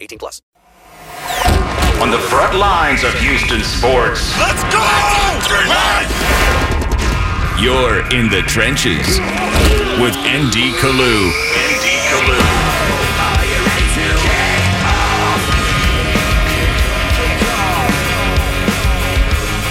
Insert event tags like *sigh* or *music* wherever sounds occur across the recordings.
18 plus. On the front lines of Houston sports. Let's go! You're in the trenches with ND Kalu. ND Kalu.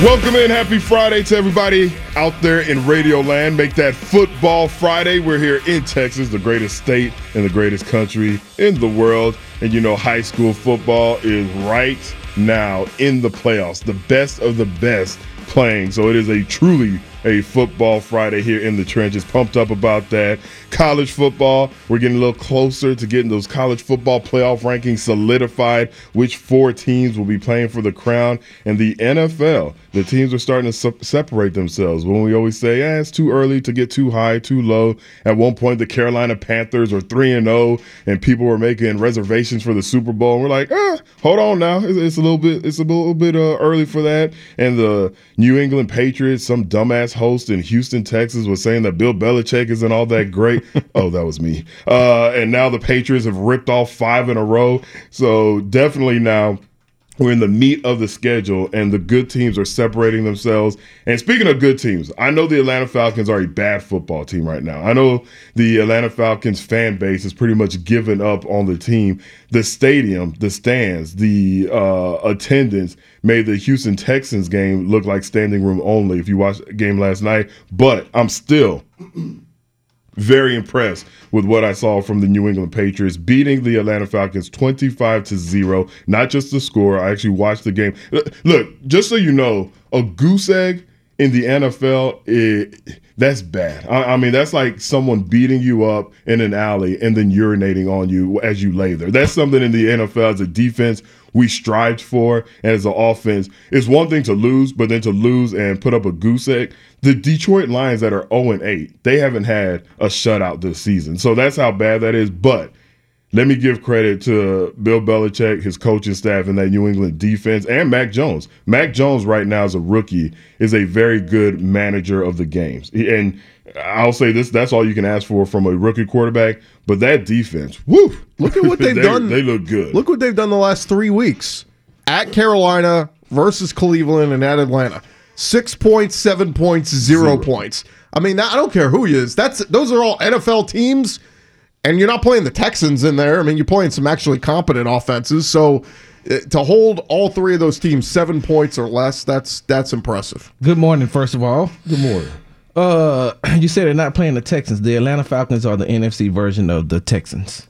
Welcome in. Happy Friday to everybody out there in Radio Land. Make that football Friday. We're here in Texas, the greatest state and the greatest country in the world. And you know, high school football is right now in the playoffs, the best of the best playing. So it is a truly a football Friday here in the trenches. Pumped up about that. College football, we're getting a little closer to getting those college football playoff rankings solidified. Which four teams will be playing for the crown? And the NFL, the teams are starting to se- separate themselves. When we always say, yeah, it's too early to get too high, too low. At one point, the Carolina Panthers are 3 and 0, and people were making reservations for the Super Bowl. And we're like, ah, hold on now. It's, it's a little bit, it's a little bit uh, early for that. And the New England Patriots, some dumbass host in Houston, Texas, was saying that Bill Belichick isn't all that great. *laughs* oh, that was me. Uh, and now the Patriots have ripped off five in a row. So definitely now we're in the meat of the schedule and the good teams are separating themselves. And speaking of good teams, I know the Atlanta Falcons are a bad football team right now. I know the Atlanta Falcons fan base has pretty much given up on the team. The stadium, the stands, the uh, attendance made the Houston Texans game look like standing room only if you watched the game last night. But I'm still very impressed with what I saw from the New England Patriots beating the Atlanta Falcons 25 to 0. Not just the score, I actually watched the game. Look, just so you know, a goose egg in the NFL, it, eh, that's bad. I, I, mean, that's like someone beating you up in an alley and then urinating on you as you lay there. That's something in the NFL as a defense we strived for as an offense. It's one thing to lose, but then to lose and put up a goose egg. The Detroit Lions that are 0 8, they haven't had a shutout this season. So that's how bad that is. But let me give credit to Bill Belichick, his coaching staff, and that New England defense, and Mac Jones. Mac Jones, right now, as a rookie, is a very good manager of the games. And I'll say this that's all you can ask for from a rookie quarterback. But that defense, woo! *laughs* Look at what they've *laughs* they, done. They look good. Look what they've done the last three weeks at Carolina versus Cleveland and at Atlanta. Six points, seven points, zero, zero. points. I mean, I don't care who he is. That's those are all NFL teams and you're not playing the Texans in there. I mean, you're playing some actually competent offenses. So uh, to hold all three of those teams seven points or less, that's that's impressive. Good morning, first of all. Good morning. Uh, *clears throat* you said they're not playing the Texans. The Atlanta Falcons are the NFC version of the Texans.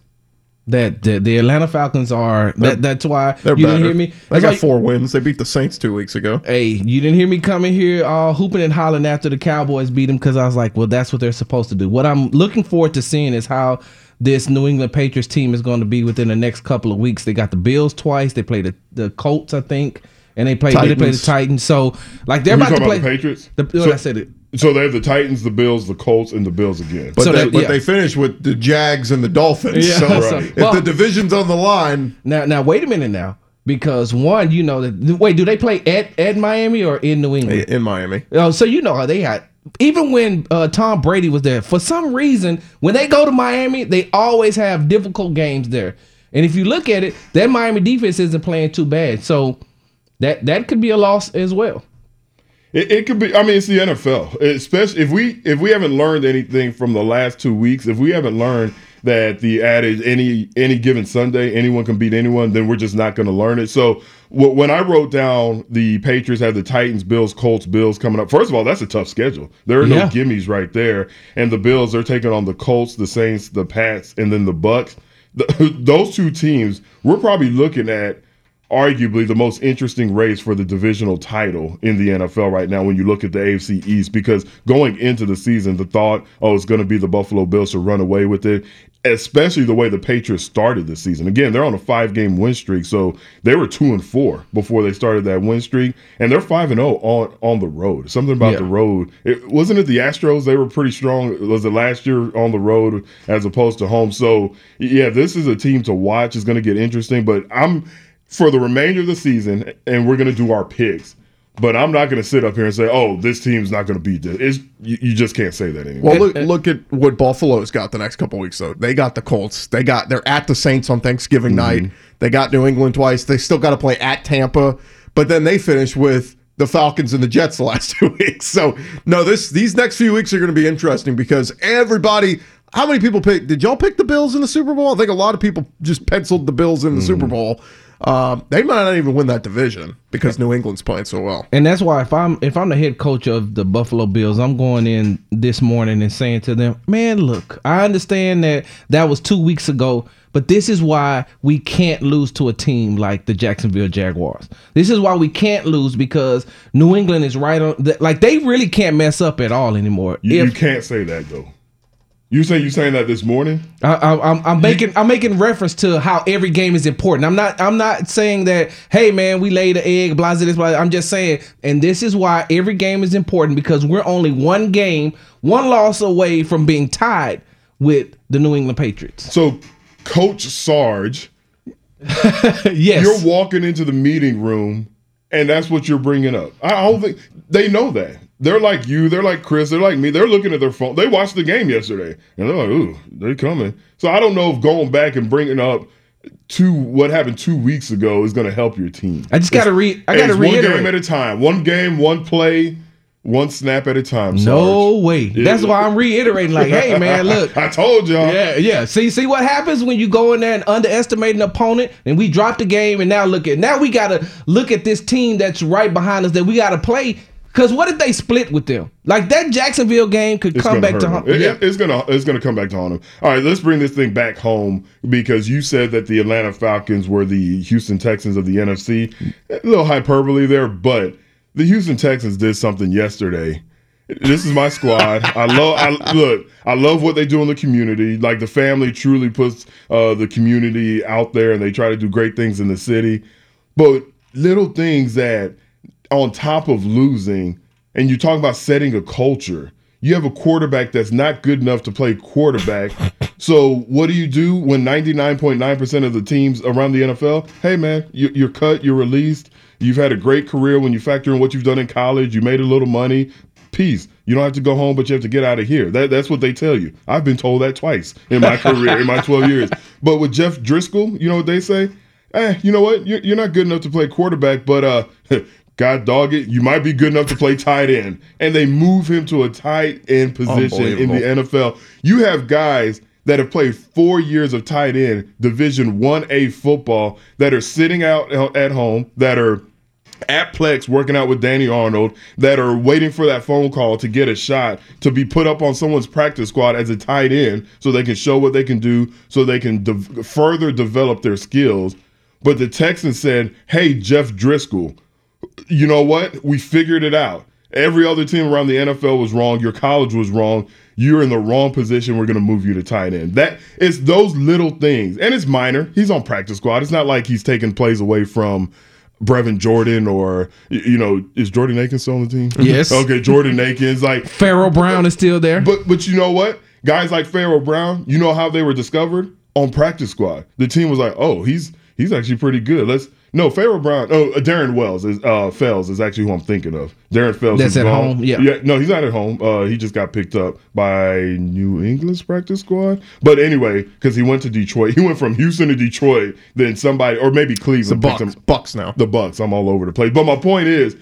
That the, the Atlanta Falcons are that, that's why you better. didn't hear me. They got four wins. They beat the Saints two weeks ago. Hey, you didn't hear me coming here all hooping and hollering after the Cowboys beat them because I was like, well, that's what they're supposed to do. What I'm looking forward to seeing is how this New England Patriots team is going to be within the next couple of weeks. They got the Bills twice. They play the, the Colts, I think, and they play they play the Titans. So like they're about to play the Patriots. The, so, I said it. So they have the Titans, the Bills, the Colts, and the Bills again. But, So they, that- but yeah. they finish with the Jags and the Dolphins. Yeah, so *laughs* so- if well- the division's on the line, Now now wait a minute now because one you know that wait do they play at at Miami or in New England? in Miami. Oh, so you know how they had. Even when uh, Tom Brady was there, for some reason, when they go to Miami, they always have difficult games there. And if you look at it, that Miami defense isn't playing too bad. So that that could be a loss as well. It, it could be. I mean, it's the NFL. Especially if we if we haven't learned anything from the last two weeks, if we haven't learned that the adage any any given Sunday anyone can beat anyone, then we're just not going to learn it. So w- when I wrote down the Patriots have the Titans, Bills, Colts, Bills coming up. First of all, that's a tough schedule. There are no Yeah. gimmies right there, and the Bills are taking on the Colts, the Saints, the Pats, and then the Bucks. The, *laughs* those two teams, we're probably looking at arguably the most interesting race for the divisional title in the NFL right now when you look at the AFC East because going into the season the thought oh it's going to be the Buffalo Bills to run away with it especially the way the Patriots started the season. Again, they're on a five game win streak, so they were two and four before they started that win streak, and they're five and zero on on the road. Something about Yeah. the road. It wasn't it the Astros? They were pretty strong. Was it last year on the road as opposed to home? So yeah, this is a team to watch. It's going to get interesting, but I'm for the remainder of the season, and we're going to do our picks. But I'm not going to sit up here and say, "Oh, this team's not going to beat this." It's, you, you just can't say that anymore. Well, look look at what Buffalo's got the next couple weeks though. They got the Colts. They got they're at the Saints on Thanksgiving mm-hmm. night. They got New England twice. They still got to play at Tampa, but then they finish with the Falcons and the Jets the *laughs* last two weeks. So no, this these next few weeks are going to be interesting because everybody. How many people pick? Did y'all pick the Bills in the Super Bowl? I think a lot of people just penciled the Bills in the mm-hmm. Super Bowl. Um, they might not even win that division because New England's playing so well. And that's why if I'm if I'm the head coach of the Buffalo Bills, I'm going in this morning and saying to them, "Man, look, I understand that that was 2 weeks ago, but this is why we can't lose to a team like the Jacksonville Jaguars. This is why we can't lose because New England is right on the, like they really can't mess up at all anymore. you, you If can't say that though. You say you saying that this morning? I, I, I'm, I'm making I'm making reference to how every game is important. I'm not I'm not saying that hey man we laid the egg blah blah this blah. I'm just saying and this is why every game is important because we're only one game one loss away from being tied with the New England Patriots. So, Coach Sarge, *laughs* yes, you're walking into the meeting room, and that's what you're bringing up. I don't think they know that. They're like you. They're like Chris. They're like me. They're looking at their phone. They watched the game yesterday, and they're like, "Ooh, they're coming." So I don't know if going back and bringing up two what happened two weeks ago is going to help your team. I just gotta re I gotta It's one game at a time. One game, one play, one snap at a time. no Sarge. way. That's why I'm reiterating. Like, hey man, *laughs* look, I told y'all. Yeah, yeah. See, see what happens when you go in there and underestimate an opponent, and we drop the game, and now look at now we gotta look at this team that's right behind us that we gotta play. Cause what if they split with them? Like that Jacksonville game could It's come back to haunt. him. It- yeah. it's gonna it's gonna come back to haunt him. All right, let's bring this thing back home because you said that the Atlanta Falcons were the Houston Texans of the NFC. A little hyperbole there, but the Houston Texans did something yesterday. This is my squad. I love. I look. I love what they do in the community. Like the family truly puts uh, the community out there, and they try to do great things in the city. But little things that, on top of losing, and you talk about setting a culture, you have a quarterback that's not good enough to play quarterback. *laughs* so what do you do when 99.9% of the teams around the NFL, hey man, you, you're cut, you're released, you've had a great career when you factor in what you've done in college, you made a little money, peace. You don't have to go home, but you have to get out of here. That, that's what they tell you. I've been told that twice in my career, in my 12 years. *laughs* But with Jeff Driskel, you know what they say? Eh, you know what? You're, you're not good enough to play quarterback, but uh, *laughs* God dog it, you might be good enough to play tight end. And they move him to a tight end position in the NFL. You have guys that have played four years of tight end, Division One A football, that are sitting out at home, that are at Plex working out with Danny Arnold that are waiting for that phone call to get a shot to be put up on someone's practice squad as a tight end so they can show what they can do so they can de- further develop their skills. But the Texans said, "Hey, Jeff Driskel, you know what? We figured it out. Every other team around the NFL was wrong. Your college was wrong. You're in the wrong position. We're going to move you to tight end. That it's those little things, and it's minor. He's on practice squad. It's not like he's taking plays away from Brevin Jordan or you know is Jordan Akins still on the team? Yes. *laughs* okay, Jordan Akins. Like, Pharaoh Brown is still there. but but you know what? Guys like Pharaoh Brown, you know how they were discovered on practice squad. The team was like, oh, he's he's actually pretty good. Let's no Pharaoh Brown. Oh, uh, Darren Wells is uh Fells is actually who I'm thinking of. Darren Fells. That's is at gone. home, yeah. Yeah. No, he's not at home. Uh, he just got picked up by New England's practice squad. But anyway, because he went to Detroit, *laughs* he went from Houston to Detroit. Then somebody, or maybe Cleveland, The Bucks, him. Bucks now. The Bucks. I'm all over the place. But my point is,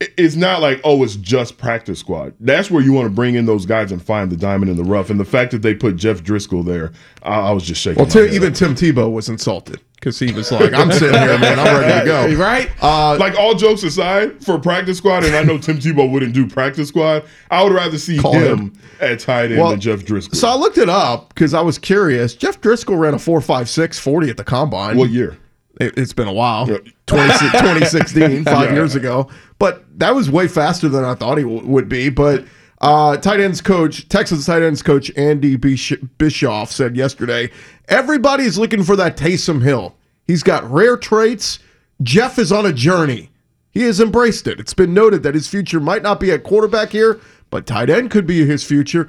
it's not like oh, it's just practice squad. That's where you want to bring in those guys and find the diamond in the rough. And the fact that they put Jeff Driskel there, I, I was just shaking. Well, my Tim, head. even Tim Tebow was insulted because he was like, "I'm sitting here, man. I'm ready to go." *laughs* right? Uh, like all jokes aside, for practice squad, and I know Tim Tebow wouldn't do practice squad. I would rather see him, him. at tight end Well, than Jeff Driskel. so I looked it up because I was curious. Jeff Driskel ran a 4.56 40 at the combine. what year? It, has been a while. Yeah. *laughs* 20, 2016, five Yeah. years ago. But that was way faster than I thought he w- would be. But Uh, tight ends coach, Texas tight ends coach Andy Bish- Bischoff said yesterday, everybody's looking for that Taysom Hill. He's got rare traits. Jeff is on a journey. He has embraced it. It's been noted that his future might not be at quarterback here, but tight end could be his future.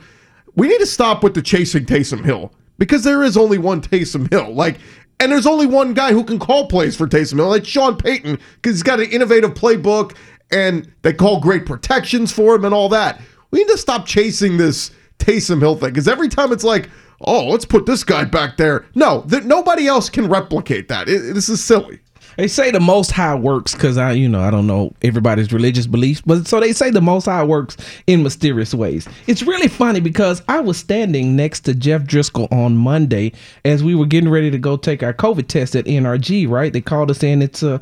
We need to stop with the chasing Taysom Hill because there is only one Taysom Hill. Like, and there's only one guy who can call plays for Taysom Hill, like Sean Payton, because he's got an innovative playbook and they call great protections for him and all that. We need to stop chasing this Taysom Hill thing because every time it's like, oh, let's put this guy back there. No, that nobody else can replicate that. It- this is silly. They say the Most High works because I, you know, I don't know everybody's religious beliefs, but so they say the Most High works in mysterious ways. It's really funny because I was standing next to Jeff Driskel on Monday as we were getting ready to go take our COVID test at NRG. Right? They called us in. It's a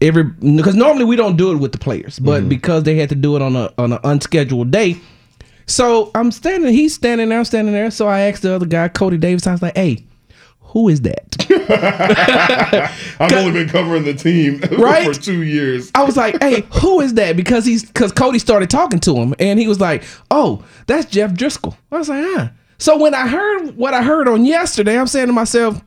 every because normally we don't do it with the players, but mm-hmm. because they had to do it on a on an unscheduled day. So I'm standing, he's standing there, I'm standing there. So I asked the other guy, Cody Davis, I was like, hey, who is that? *laughs* I've only been covering the team *laughs* Right? for two years. I was like, "Hey, who is that?" Because he's because Cody started talking to him, and he was like, "Oh, that's Jeff Driskel." I was like, "Huh." So when I heard what I heard on yesterday, I'm saying to myself,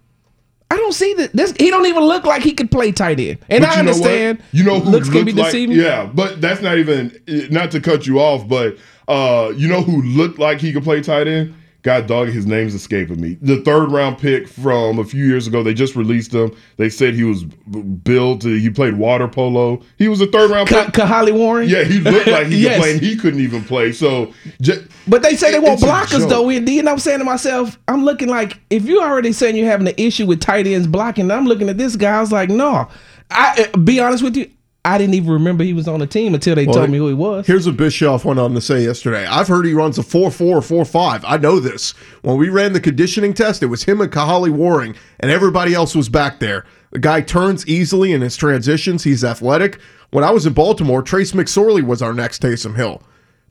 "I don't see that. This he don't even look like he could play tight end." And I you know understand. You know who looks can be like deceiving. yeah, but that's not even not to cut you off, but uh, you know who looked like he could play tight end? God dog, his name's escaping me. The third round pick from a few years ago. They just released him. They said he was built. He played water polo. He was a third round Ka- pick. Kahale Warring. Yeah, he looked like he *laughs* Yes. could play, and he couldn't even play. So, ju- But they say they want blockers though. And then I'm saying to myself, I'm looking like if you already saying you're having an issue with tight ends blocking, I'm looking at this guy. I was like, no. I uh, be honest with you, I didn't even remember he was on the team until they told me who he was. Here's what Bischoff went on to say yesterday. I've heard he runs a 4 4 4 5. I know this. When we ran the conditioning test, it was him and Kahale Warring, and everybody else was back there. The guy turns easily in his transitions. He's athletic. When I was in Baltimore, Trace McSorley was our next Taysom Hill.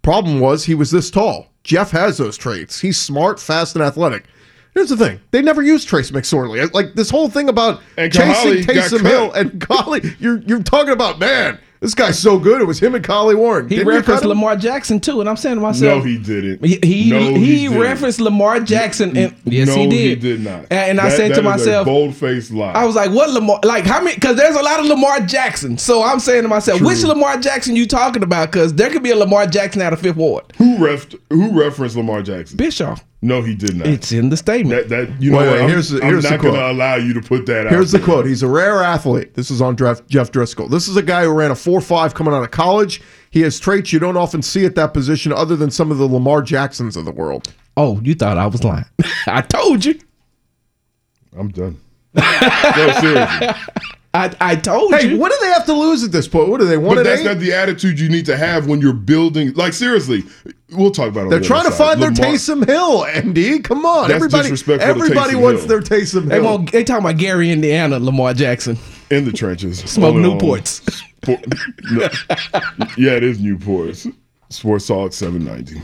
Problem was, he was this tall. Jeff has those traits. He's smart, fast, and athletic. Here's the thing: they never used Trace McSorley. Like this whole thing about And chasing Kahale got Taysom. Hill and *laughs* Kahale. You're you're talking about man. This guy's so good. It was him and Kahale Warring. He Didn't referenced? Lamar Jackson too, and I'm saying to myself, no, he didn't. He he, No, he, didn't. referenced Lamar Jackson, and yes, no, he did. He did not. And, and I That- said that to is myself, bold-faced lie. I was like, "What Lamar? Like how many? Because there's a lot of Lamar Jackson. So I'm saying to myself, which Lamar Jackson you talking about? Because there could be a Lamar Jackson out of Fifth Ward. who ref who referenced Lamar Jackson? Bischoff. No, he did not. It's in the statement. that that you know Wait, what? wait, I'm, here's the- I'm not going to allow you to put that out. Here's the there. quote. He's a rare athlete. This is on Jeff, Jeff Driskel. This is a guy who ran a 4 5 coming out of college. He has traits you don't often see at that position other than some of the Lamar Jacksons of the world. oh, you thought I was lying? *laughs* I told you. I'm done. *laughs* no, seriously. I I told Hey, you. what do they have to lose at this point? What do they want But that's eight? not the attitude you need to have when you're building. Like seriously, we'll talk about. it They're the trying to other side. find their Lamar- Taysom Hill, Andy. Come on. That's everybody disrespectful everybody Taysom wants Hill. their Taysom They Hill. want. They talking about Gary, Indiana, Lamar Jackson. in the trenches. *laughs* Smoke Only Newports. Sport- *laughs* no. yeah, it is Newports. Sports Talk 790. You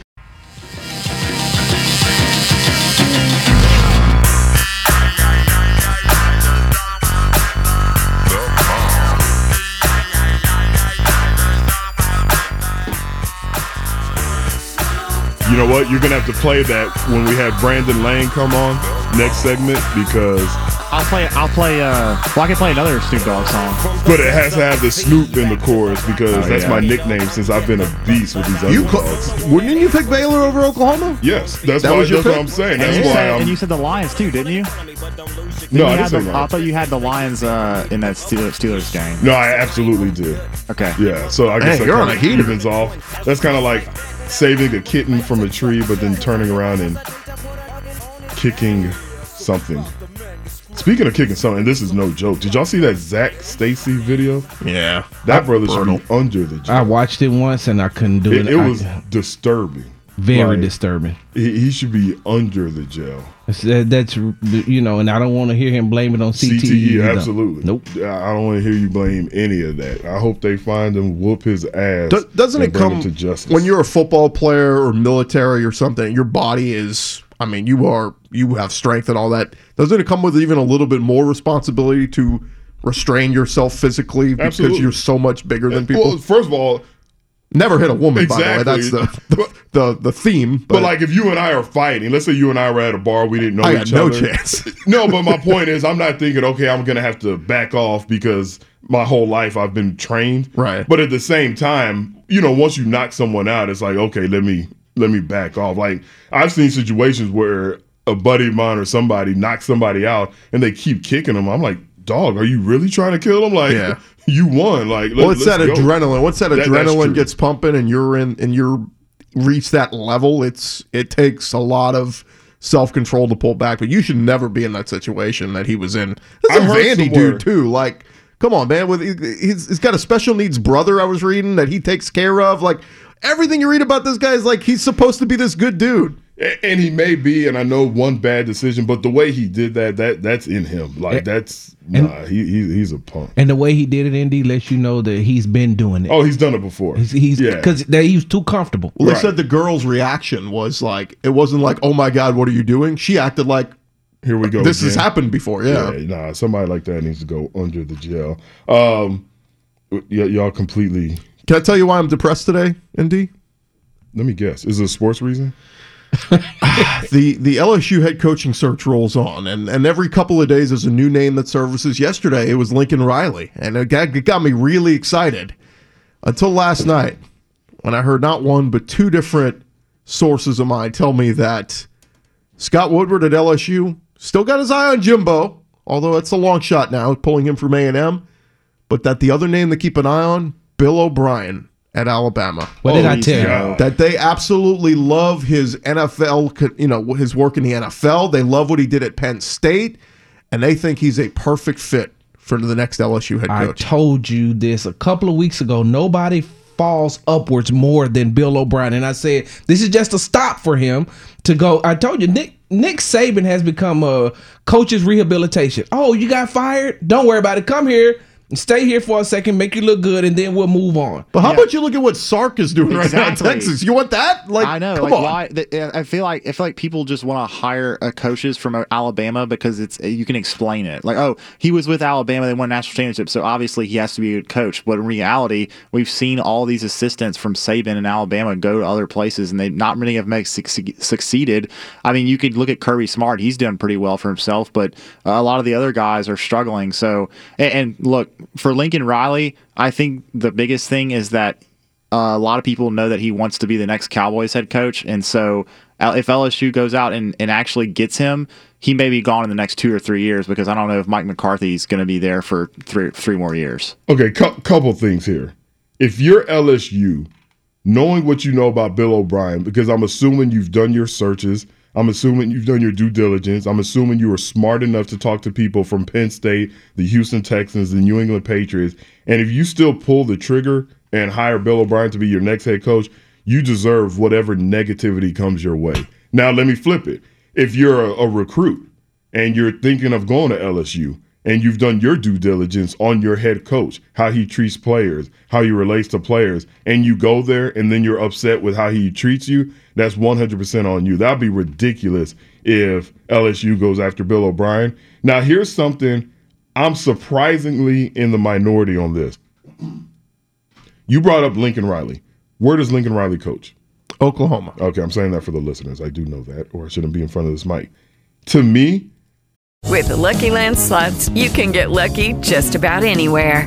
know what? You're gonna have to play that when we have Brandon Lang come on next segment because, I'll play. I'll play. Uh, well, I can play another Snoop Dogg song. but it has to have the Snoop in the chorus because Oh, that's yeah. my nickname since I've been a beast with these other You dogs. co- wouldn't you pick Baylor over Oklahoma? Yes, that's That why. was your That's what pick? I'm saying. And That's you, why said, I'm. and you said the Lions too, didn't you? no, you I didn't say the, I thought you had the Lions uh, in that Steelers, Steelers game. No, I absolutely did. Okay. Yeah, so I guess Hey, that you're on kinda a heater. evens off. That's kind of like saving a kitten from a tree, but then turning around and kicking something. Speaking of kicking something, and this is no joke. Did y'all see that Zac Stacy video? Yeah. That brother should be under the I watched it once and I couldn't do it. It, it I- was disturbing. Very Like, disturbing. He, he should be under the jail. That- That's you know, and I don't want to hear him blame it on CTE. CTE, either. Absolutely. Nope. I don't want to hear you blame any of that. I hope they find him, whoop his ass. Do- doesn't and it come to justice? when you're a football player or military or something? Your body is, I mean, you are, you have strength and all that. Doesn't it come with even a little bit more responsibility to restrain yourself physically because Absolutely. you're so much bigger than people? Well, first of all, Never hit a woman, exactly. by the way. That's the, the the the theme. But, like, if you and I are fighting, let's say you and I were at a bar, we didn't know I each no other. chance. *laughs* no, but my point is, I'm not thinking, okay, I'm gonna have to back off because my whole life I've been trained. Right. But at the same time, you know, once you knock someone out, it's like, okay, let me let me back off. Like I've seen situations where a buddy of mine or somebody knocks somebody out and they keep kicking them. I'm like, dog, are you really trying to kill them? Like, Yeah. You won. Like, let, it's that go. adrenaline. Once that, That- adrenaline gets pumping and you're in and you're reach that level, it's it takes a lot of self control to pull back. But you should never be in that situation that he was in. This is I a Vandy dude too. Like, come on, man. With he's, he's got a special needs brother. I was reading that he takes care of. Like everything you read about this guy is like he's supposed to be this good dude. A- And he may be, and I know one bad decision, but the way he did that, that that's in him. Like that's nah, he, he he's a punk. And the way he did it, Indy, lets you know that he's been doing it. Oh, he's done it before. He's he's yeah. because he was too comfortable. Well, they Right. said the girl's reaction was like it wasn't like oh my god, what are you doing? She acted like Here we go. this has happened before. Yeah. Yeah, nah, somebody like that needs to go under the jail. Um, y- y'all completely. Can I tell you why I'm depressed today, Indy? Let me guess. Is it a sports reason? *sighs* the the LSU head coaching search rolls on, and and every couple of days there's a new name that surfaces. Yesterday it was Lincoln Riley, and it got, it got me really excited until last night when I heard not one but two different sources of mine tell me that Scott Woodward at LSU still got his eye on Jimbo, although it's a long shot now, pulling him from A and M, but that the other name to keep an eye on, Bill O'Brien at Alabama What did I tell you? that they absolutely love his NFL, you know, his work in the NFL. They love what he did at Penn State, and they think he's a perfect fit for the next LSU head coach. I told you this a couple of weeks ago. Nobody falls upwards more than Bill O'Brien, and I said this is just a stop for him to go. I told you, Nick Nick Saban has become a coach's rehabilitation. Oh, you got fired? Don't worry about it. Come here. And Stay here for a second, make you look good, and then we'll move on. but how about you look at what Sark is doing right now in Texas? You want that? Like, I know. Come like on. why? th- I feel like I feel like people just want to hire uh, coaches from uh, Alabama because it's you can explain it. Like, oh, he was with Alabama, they won a national championship, so obviously he has to be a good coach. But in reality, we've seen all these assistants from Saban and Alabama go to other places, and they not many have make succe- succeeded. I mean, you could look at Kirby Smart; he's done pretty well for himself, but uh, a lot of the other guys are struggling. So, and, and look for Lincoln Riley, I think the biggest thing is that uh, a lot of people know that he wants to be the next Cowboys head coach, and so if LSU goes out and, and actually gets him, he may be gone in the next two or three years because I don't know if Mike McCarthy is going to be there for three three more years. Okay, cou- couple things here. If you're LSU, knowing what you know about Bill O'Brien, because I'm assuming you've done your searches, I'm assuming you've done your due diligence, I'm assuming you were smart enough to talk to people from Penn State, the Houston Texans, the New England Patriots, and if you still pull the trigger and hire Bill O'Brien to be your next head coach, you deserve whatever negativity comes your way. Now, let me flip it. If you're a, a recruit and you're thinking of going to LSU and you've done your due diligence on your head coach, how he treats players, how he relates to players, and you go there and then you're upset with how he treats you, that's 100% on you. That'd be ridiculous if LSU goes after Bill O'Brien. Now, here's something I'm surprisingly in the minority on this. You brought up Lincoln Riley. Where does Lincoln Riley coach? Oklahoma. Okay, I'm saying that for the listeners. I do know that, or I shouldn't be in front of this mic. To me, With the Lucky Land slots, you can get lucky just about anywhere.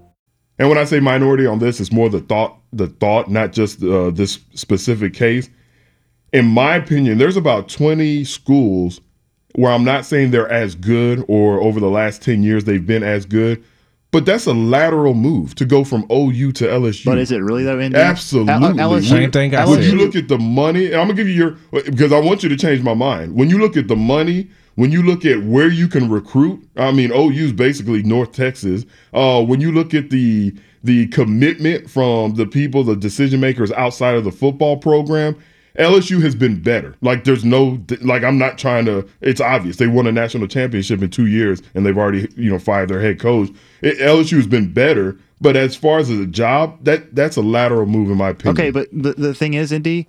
and when I say minority on this, it's more the thought, the thought, not just uh, this specific case. In my opinion, there's about 20 schools where I'm not saying they're as good or over the last 10 years they've been as good, but that's a lateral move to go from OU to LSU. But is it really though, Indy? Absolutely. L- LSU Same thing I When said. you look at the money, and I'm gonna give you your because I want you to change my mind. When you look at the money, when you look at where you can recruit, I mean OU's basically North Texas. Uh, when you look at the the commitment from the people, the decision makers outside of the football program, LSU has been better. Like there's no like I'm not trying to. It's obvious they won a national championship in two years, and they've already you know fired their head coach. It, LSU has been better, but as far as a job, that that's a lateral move in my opinion. Okay, but the, the thing is, Indy,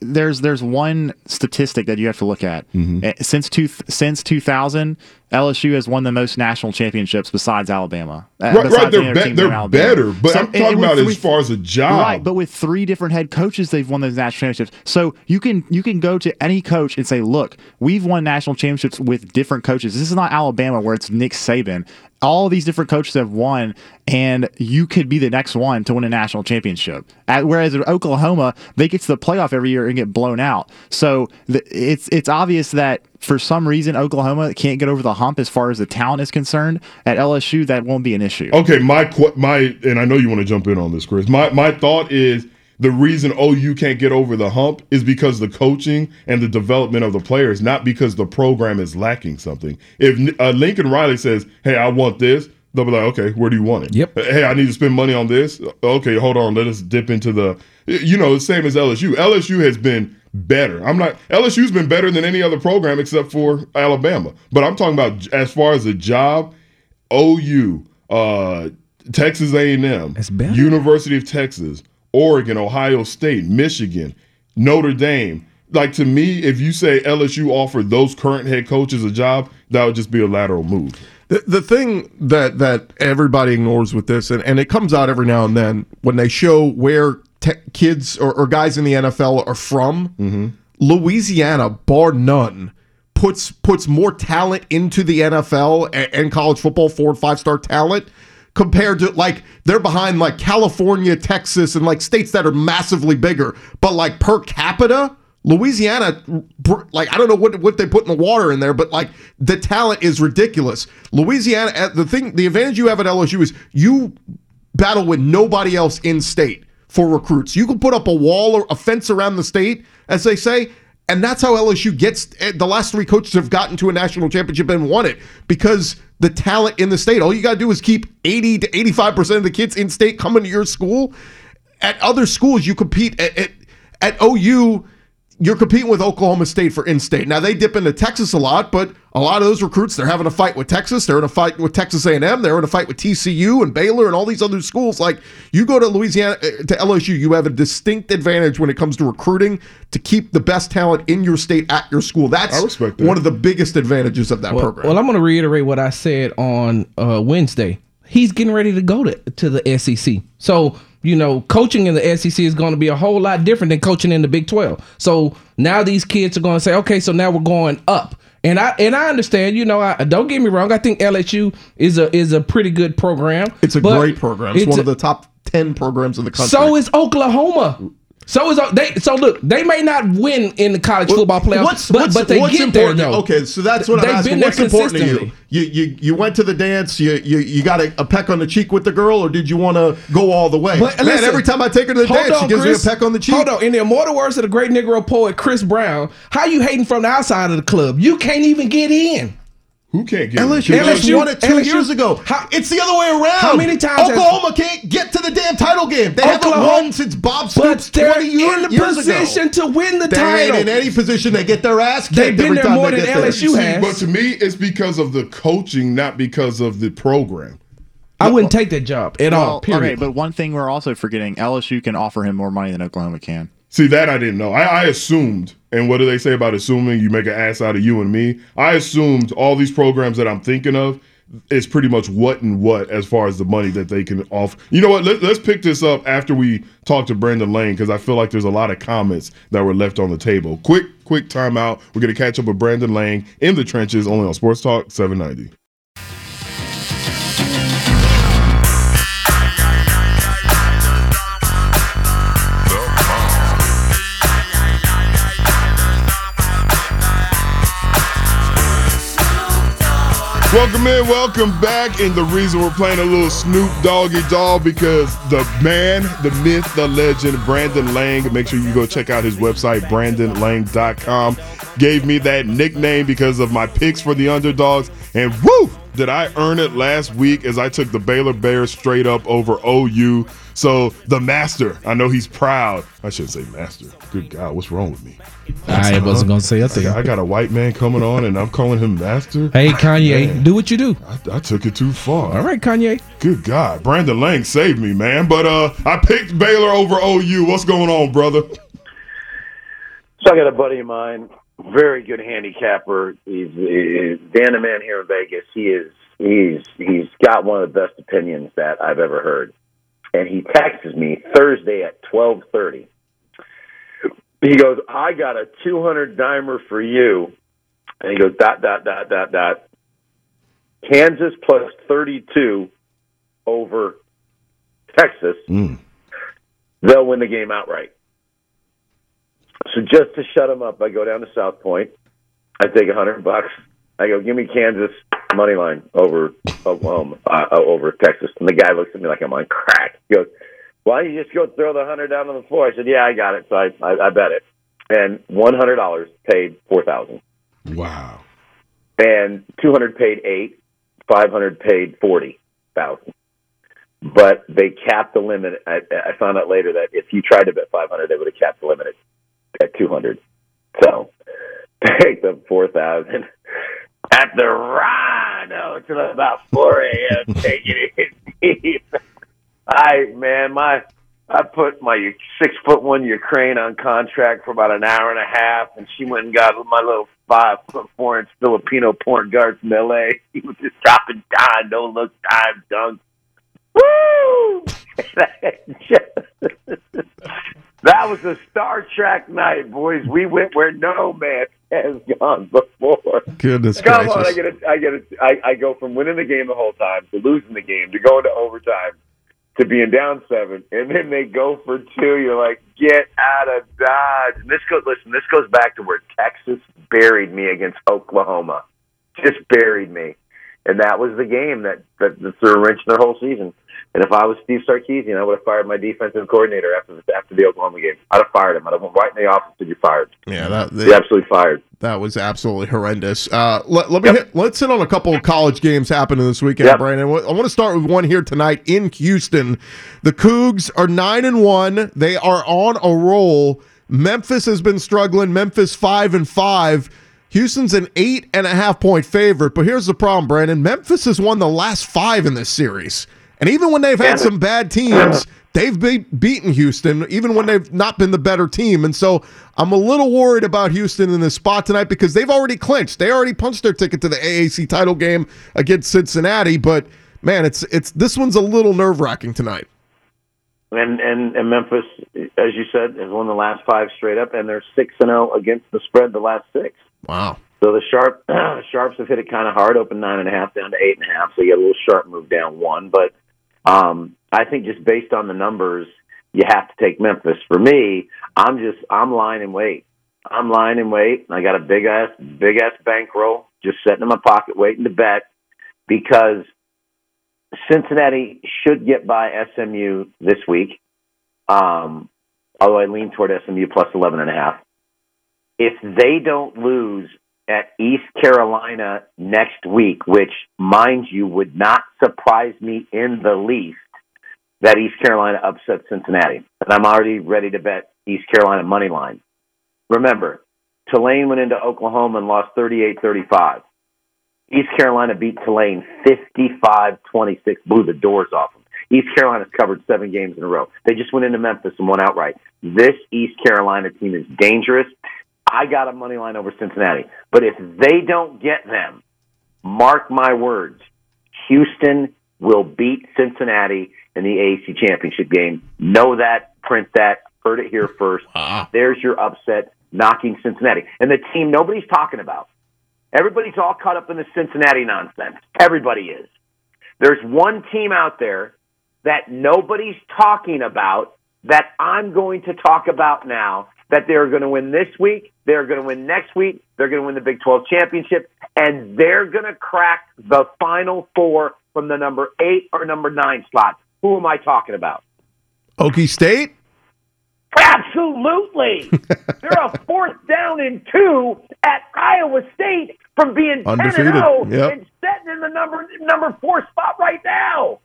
there's there's one statistic that you have to look at. Mm-hmm. Eh, Since two since 2000, LSU has won the most national championships besides Alabama. Uh, Right, besides right, they're be- they're better, but I'm talking with about as far as a job. Right, but with three different head coaches, they've won those national championships. So you can you can go to any coach and say, "Look, we've won national championships with different coaches. This is not Alabama where it's Nick Saban. All these different coaches have won, and you could be the next one to win a national championship. At, whereas in Oklahoma, they get to the playoff every year and get blown out. So the, it's it's obvious that for some reason Oklahoma can't get over the hump as far as the talent is concerned. At LSU, that won't be an issue. Okay, my my and I know you want to jump in on this, Chris. My my thought is the reason OU can't get over the hump is because the coaching and the development of the players, not because the program is lacking something. If uh, Lincoln Riley says, "Hey, I want this," they'll be like, "Okay, where do you want it?" Yep. Hey, I need to spend money on this. Okay, hold on. Let us dip into the. You know, the same as LSU. LSU has been better. I'm not. LSU's been better than any other program except for Alabama. But I'm talking about as far as a job. OU, uh, Texas A&M. University of Texas, Oregon, Ohio State, Michigan, Notre Dame. Like to me, if you say LSU offered those current head coaches a job, that would just be a lateral move. The, the thing that that everybody ignores with this, and, and it comes out every now and then when they show where te- kids or, or guys in the NFL are from, Louisiana, bar none, puts puts more talent into the NFL and, and college football, four and five star talent. Compared to like they're behind like California, Texas, and like states that are massively bigger, but like per capita, Louisiana, like I don't know what what they put in the water in there, but like the talent is ridiculous. Louisiana, uh, the thing, the advantage you have at LSU is you battle with nobody else in state for recruits. You can put up a wall or a fence around the state, as they say, and that's how LSU gets. eh, The last three coaches have gotten to a national championship and won it because the talent in the state. All you got to do is keep eighty to eighty-five percent of the kids in state coming to your school. At other schools, you compete at, at, at OU you're competing with Oklahoma State for in-state. Now they dip into Texas a lot, but a lot of those recruits they're having a fight with Texas. They're in a fight with Texas A&M. They're in a fight with TCU and Baylor and all these other schools. Like you go to Louisiana uh, to LSU, you have a distinct advantage when it comes to recruiting to keep the best talent in your state at your school. That's I respect that. one of the biggest advantages of that Well, program. well, I'm going to reiterate what I said on uh, Wednesday. He's getting ready to go to, to the SEC. So, you know, coaching in the SEC is going to be a whole lot different than coaching in the Big 12. So now these kids are going to say, okay, so now we're going up. And I and I understand, you know, I, don't get me wrong. I think LSU is a is a pretty good program. it's a great program. It's, one a- of the top ten programs in the country. So is Oklahoma. So is uh, they. So look, they may not win in the college football playoffs, What's, but, what's, but they get there important? though. Okay, so that's what They've I'm asking. What's important to you? You you you went to the dance. You you, you got a, a peck on the cheek with the girl, or did you want to go all the way? But Man, listen, every time I take her to the dance, she gives Chris. me a peck on the cheek. Hold on. In the immortal words of the great Negro poet Chris Brown, how you hating from the outside of the club? You can't even get in. Who can't get LSU, it? LSU won it two LSU years ago. How- it's the other way around. How many times has- Oklahoma can't get to the damn title game? They haven't Oklahoma- won since Bob But Stoops they're 20 year, in the years position ago. to win the They title. ain't in any position. They get their ass kicked They've been every there time more than get there. LSU has. But to me, it's because of the coaching, not because of the program. I wouldn't take that job at all. Period. okay, but one thing we're also forgetting: LSU can offer him more money than Oklahoma can. See that I didn't know. I, I assumed, and what do they say about assuming? You make an ass out of you and me. I assumed all these programs that I'm thinking of is pretty much what and what as far as the money that they can offer. You know what? Let, let's pick this up after we talk to Brandon Lang because I feel like there's a lot of comments that were left on the table. Quick, quick timeout. We're gonna catch up with Brandon Lang in the trenches, only on Sports Talk 790. Welcome in, welcome back. And the reason we're playing a little Snoop Doggy Dogg because the man, the myth, the legend, Brandon Lang, make sure you go check out his website, brandonlang.com, gave me that nickname because of my picks for the underdogs. And woo, did I earn it last week as I took the Baylor Bears straight up over OU. So the master, I know he's proud. I shouldn't say master. Good God, what's wrong with me? I wasn't gonna say a thing. I got a white man coming on and I'm calling him master. Hey Kanye, Man. do what you do. I, I took it too far. All right, Kanye. Good God, Brandon Lang saved me, man. But uh, I picked Baylor over OU. What's going on, brother? So I got a buddy of mine, very good handicapper. He's, he's Dan the man here in Vegas. He is he's he's got one of the best opinions that I've ever heard. And he texts me Thursday at twelve thirty. He goes, I got a two hundred dimer for you. And he goes, dot dot dot dot dot. Kansas plus thirty two over Texas. Mm. They'll win the game outright. So just to shut him up, I go down to South Point. I take a hundred bucks. I go, give me Kansas money line over Oklahoma, uh, uh, over Texas. And the guy looks at me like I'm on crack. He goes, "Why don't you just go throw the hundred down on the floor?" I said, "Yeah, I got it." So I, I, I bet it, and one hundred dollars paid four thousand, Wow. and two hundred paid eight, five hundred paid forty thousand. But they capped the limit. I, I found out later that if you tried to bet five hundred, they would have capped the limit at, at two hundred. So *laughs* picked up four thousand at the Rhino till about four a.m. *laughs* taking it deep. I man, my I put my six foot one Ukraine on contract for about an hour and a half, and she went and got my little five foot four inch Filipino point guard from L.A. *laughs* He was just dropping dime, no look time dunks. Woo! *laughs* that was a Star Trek night, boys. We went where no man has gone before. Goodness Come on, I gracious. get a, I get a, I, I go from winning the game the whole time to losing the game to going to overtime to being down seven, and then they go for two. You're like, get out of Dodge. And this goes. Listen, this goes back to where Texas buried me against Oklahoma. Just buried me, and that was the game that that, that threw a wrench in their whole season. And if I was Steve Sarkisian, I would have fired my defensive coordinator after the, after the Oklahoma game. I'd have fired him. I'd have went right in the office and you fired. Yeah, that, You're absolutely fired. That was absolutely horrendous. Uh, let, let me hit, let's hit on a couple of college games happening this weekend, Yep. Brandon. I want to start with one here tonight in Houston. The Cougs are nine and one. They are on a roll. Memphis has been struggling. Memphis five and five. Houston's an eight and a half point favorite. But here's the problem, Brandon. Memphis has won the last five in this series, and even when they've had some bad teams. They've be- beaten Houston even when they've not been the better team. And so I'm a little worried about Houston in this spot tonight because they've already clinched. They already punched their ticket to the AAC title game against Cincinnati. But man, it's it's this one's a little nerve wracking tonight. And, and and Memphis, as you said, has won the last five straight up, and they're six and zero against the spread the last six. Wow. So the sharp *clears throat* sharps have hit it kind of hard, open nine and a half down to eight and a half. So you get a little sharp move down one, but um, I think just based on the numbers, you have to take Memphis. For me, I'm just I'm lying in wait. I'm lying in wait. I got a big ass big ass bankroll just sitting in my pocket waiting to bet because Cincinnati should get by SMU this week. Um, although I lean toward SMU plus eleven and a half. If they don't lose at East Carolina next week, which, mind you, would not surprise me in the least that East Carolina upsets Cincinnati. And I'm already ready to bet East Carolina money line. Remember, Tulane went into Oklahoma and lost 38 35. East Carolina beat Tulane 55 26, blew the doors off them. East Carolina's covered seven games in a row. They just went into Memphis and won outright. This East Carolina team is dangerous. I got a money line over Cincinnati. But if they don't get them, mark my words, Houston will beat Cincinnati in the AAC championship game. Know that, print that, heard it here first. There's your upset, knocking Cincinnati. And the team nobody's talking about. Everybody's all caught up in the Cincinnati nonsense. Everybody is. There's one team out there that nobody's talking about that I'm going to talk about now that they're going to win this week, they're going to win next week, They're going to win the Big 12 championship, and they're going to crack the Final Four from the number eight or number nine slot. Who am I talking about? Okie State? Absolutely. *laughs* They're a fourth down and two at Iowa State from being 10 Undefeated. and 0 Yep. and sitting in the number number four spot right now.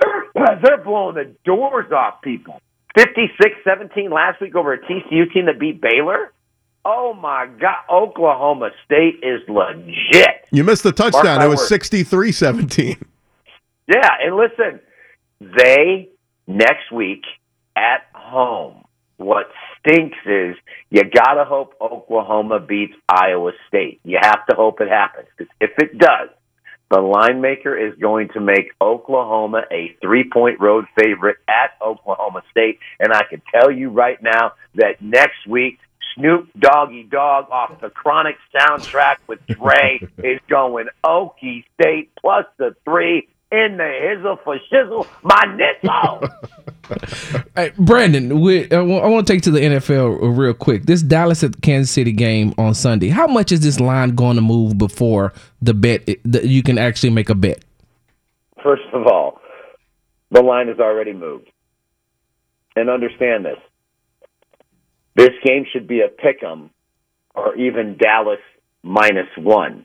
They're, *clears throat* they're blowing the doors off people. 56-17 last week over a TCU team that beat Baylor. Oh my God, Oklahoma State is legit. You missed the touchdown. It was words. 63 17. Yeah, and listen, they next week at home. What stinks is you got to hope Oklahoma beats Iowa State. You have to hope it happens because if it does, the line maker is going to make Oklahoma a three point road favorite at Oklahoma State. And I can tell you right now that next week, Snoop Doggy Dogg off the Chronic soundtrack with Dre *laughs* is going Okie State plus the three in the hizzle for shizzle, my nizzo. *laughs* *laughs* Brandon, we, I want to take to the NFL real quick. This Dallas at Kansas City game on Sunday. How much is this line going to move before the bet? That you can actually make a bet. First of all, the line has already moved. And understand this. This game should be a pick 'em or even Dallas minus one.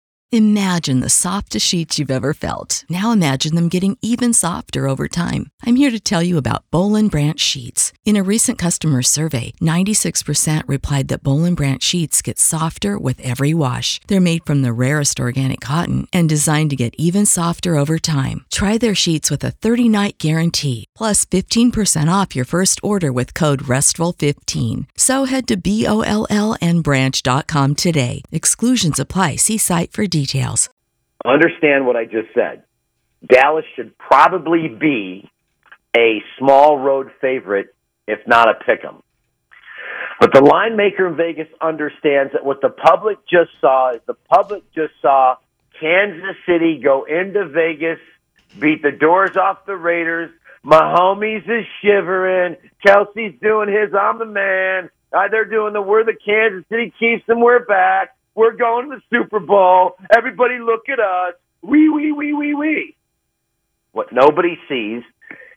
Imagine the softest sheets you've ever felt. Now imagine them getting even softer over time. I'm here to tell you about Boll and Branch sheets. In a recent customer survey, 96% replied that Boll and Branch sheets get softer with every wash. They're made from the rarest organic cotton and designed to get even softer over time. Try their sheets with a 30-night guarantee, plus 15% off your first order with code RESTFUL15. So head to B-O-L-L and branch.com today. Exclusions apply. See site for details. Understand what I just said. Dallas should probably be a small road favorite, if not a pick 'em. But the line maker in Vegas understands that what the public just saw is the public just saw Kansas City go into Vegas, beat the doors off the Raiders. Mahomes is shivering. Kelce's doing his I'm the man. Uh, they're doing the we're the Kansas City Chiefs and we're back. We're going to the Super Bowl. Everybody look at us. Wee wee wee wee wee. What nobody sees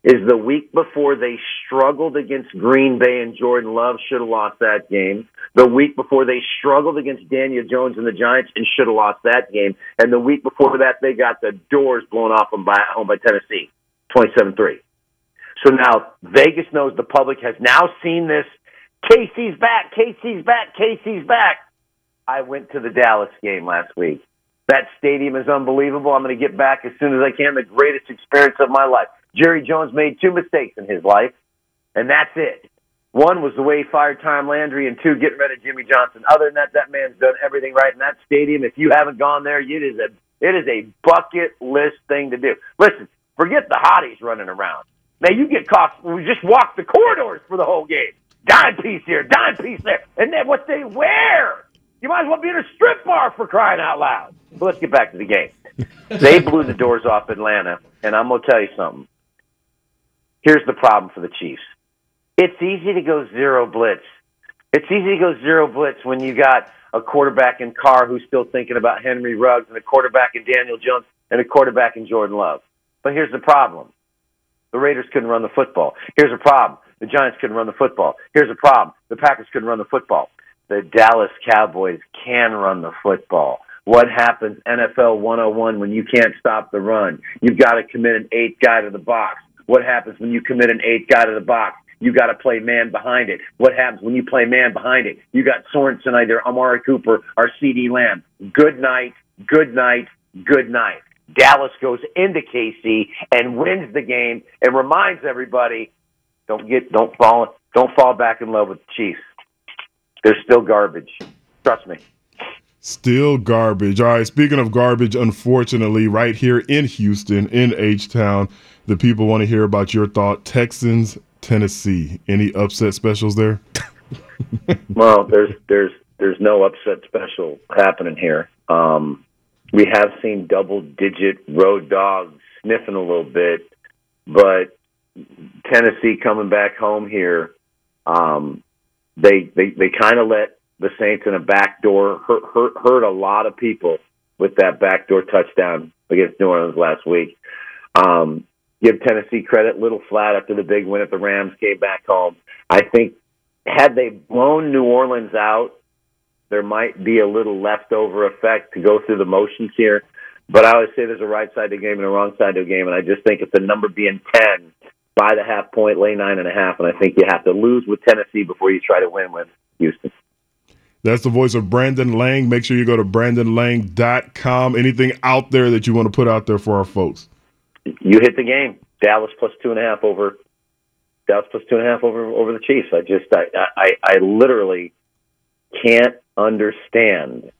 is the week before they struggled against Green Bay and Jordan Love should have lost that game. The week before they struggled against Daniel Jones and the Giants and should have lost that game. And the week before that, they got the doors blown off them by home by Tennessee, twenty-seven three. So now Vegas knows the public has now seen this. Casey's back. Casey's back. Casey's back. I went to the Dallas game last week. That stadium is unbelievable. I'm going to get back as soon as I can. The greatest experience of my life. Jerry Jones made two mistakes in his life, and that's it. One was the way he fired Tom Landry, and two, getting rid of Jimmy Johnson. Other than that, that man's done everything right in that stadium. If you haven't gone there, it is a it is a bucket list thing to do. Listen, forget the hotties running around. Now you get caught. We just walk the corridors for the whole game. Dime piece here, dime piece there, and then what they wear. You might as well be in a strip bar for crying out loud. But let's get back to the game. They blew the doors off Atlanta, and I'm gonna tell you something. Here's the problem for the Chiefs. It's easy to go zero blitz. It's easy to go zero blitz when you got a quarterback in Carr who's still thinking about Henry Ruggs and a quarterback in Daniel Jones and a quarterback in Jordan Love. But here's the problem. The Raiders couldn't run the football. Here's a problem. The Giants couldn't run the football. Here's a problem. The Packers couldn't run the football. The Dallas Cowboys can run the football. What happens NFL 101 when you can't stop the run? You've got to commit an eight guy to the box. What happens when you commit an eight guy to the box? You got to play man behind it. What happens when you play man behind it? You got Sorensen either Amari Cooper or CeeDee Lamb. Good night, good night, good night. Dallas goes into KC and wins the game and reminds everybody don't get don't fall don't fall back in love with the Chiefs. They're still garbage. Trust me. Still garbage. All right, speaking of garbage, unfortunately, right here in Houston, in H Town, the people want to hear about your thought. Texans, Tennessee. Any upset specials there? *laughs* well, there's there's there's no upset special happening here. Um, we have seen double digit road dogs sniffing a little bit, but Tennessee coming back home here, um, they they they kind of let the Saints in a backdoor hurt, hurt hurt a lot of people with that backdoor touchdown against New Orleans last week. Um, give Tennessee credit, little flat after the big win at the Rams came back home. I think had they blown New Orleans out, there might be a little leftover effect to go through the motions here. But I always say there's a right side to the game and a wrong side to the game, and I just think if the number being ten, by the half point, lay nine and a half, and I think you have to lose with Tennessee before you try to win with Houston. That's the voice of Brandon Lang. Make sure you go to brandonlang.com. Anything out there that you want to put out there for our folks? You hit the game. Dallas plus two and a half over Dallas plus two and a half over over the Chiefs. I just I I, I literally can't understand.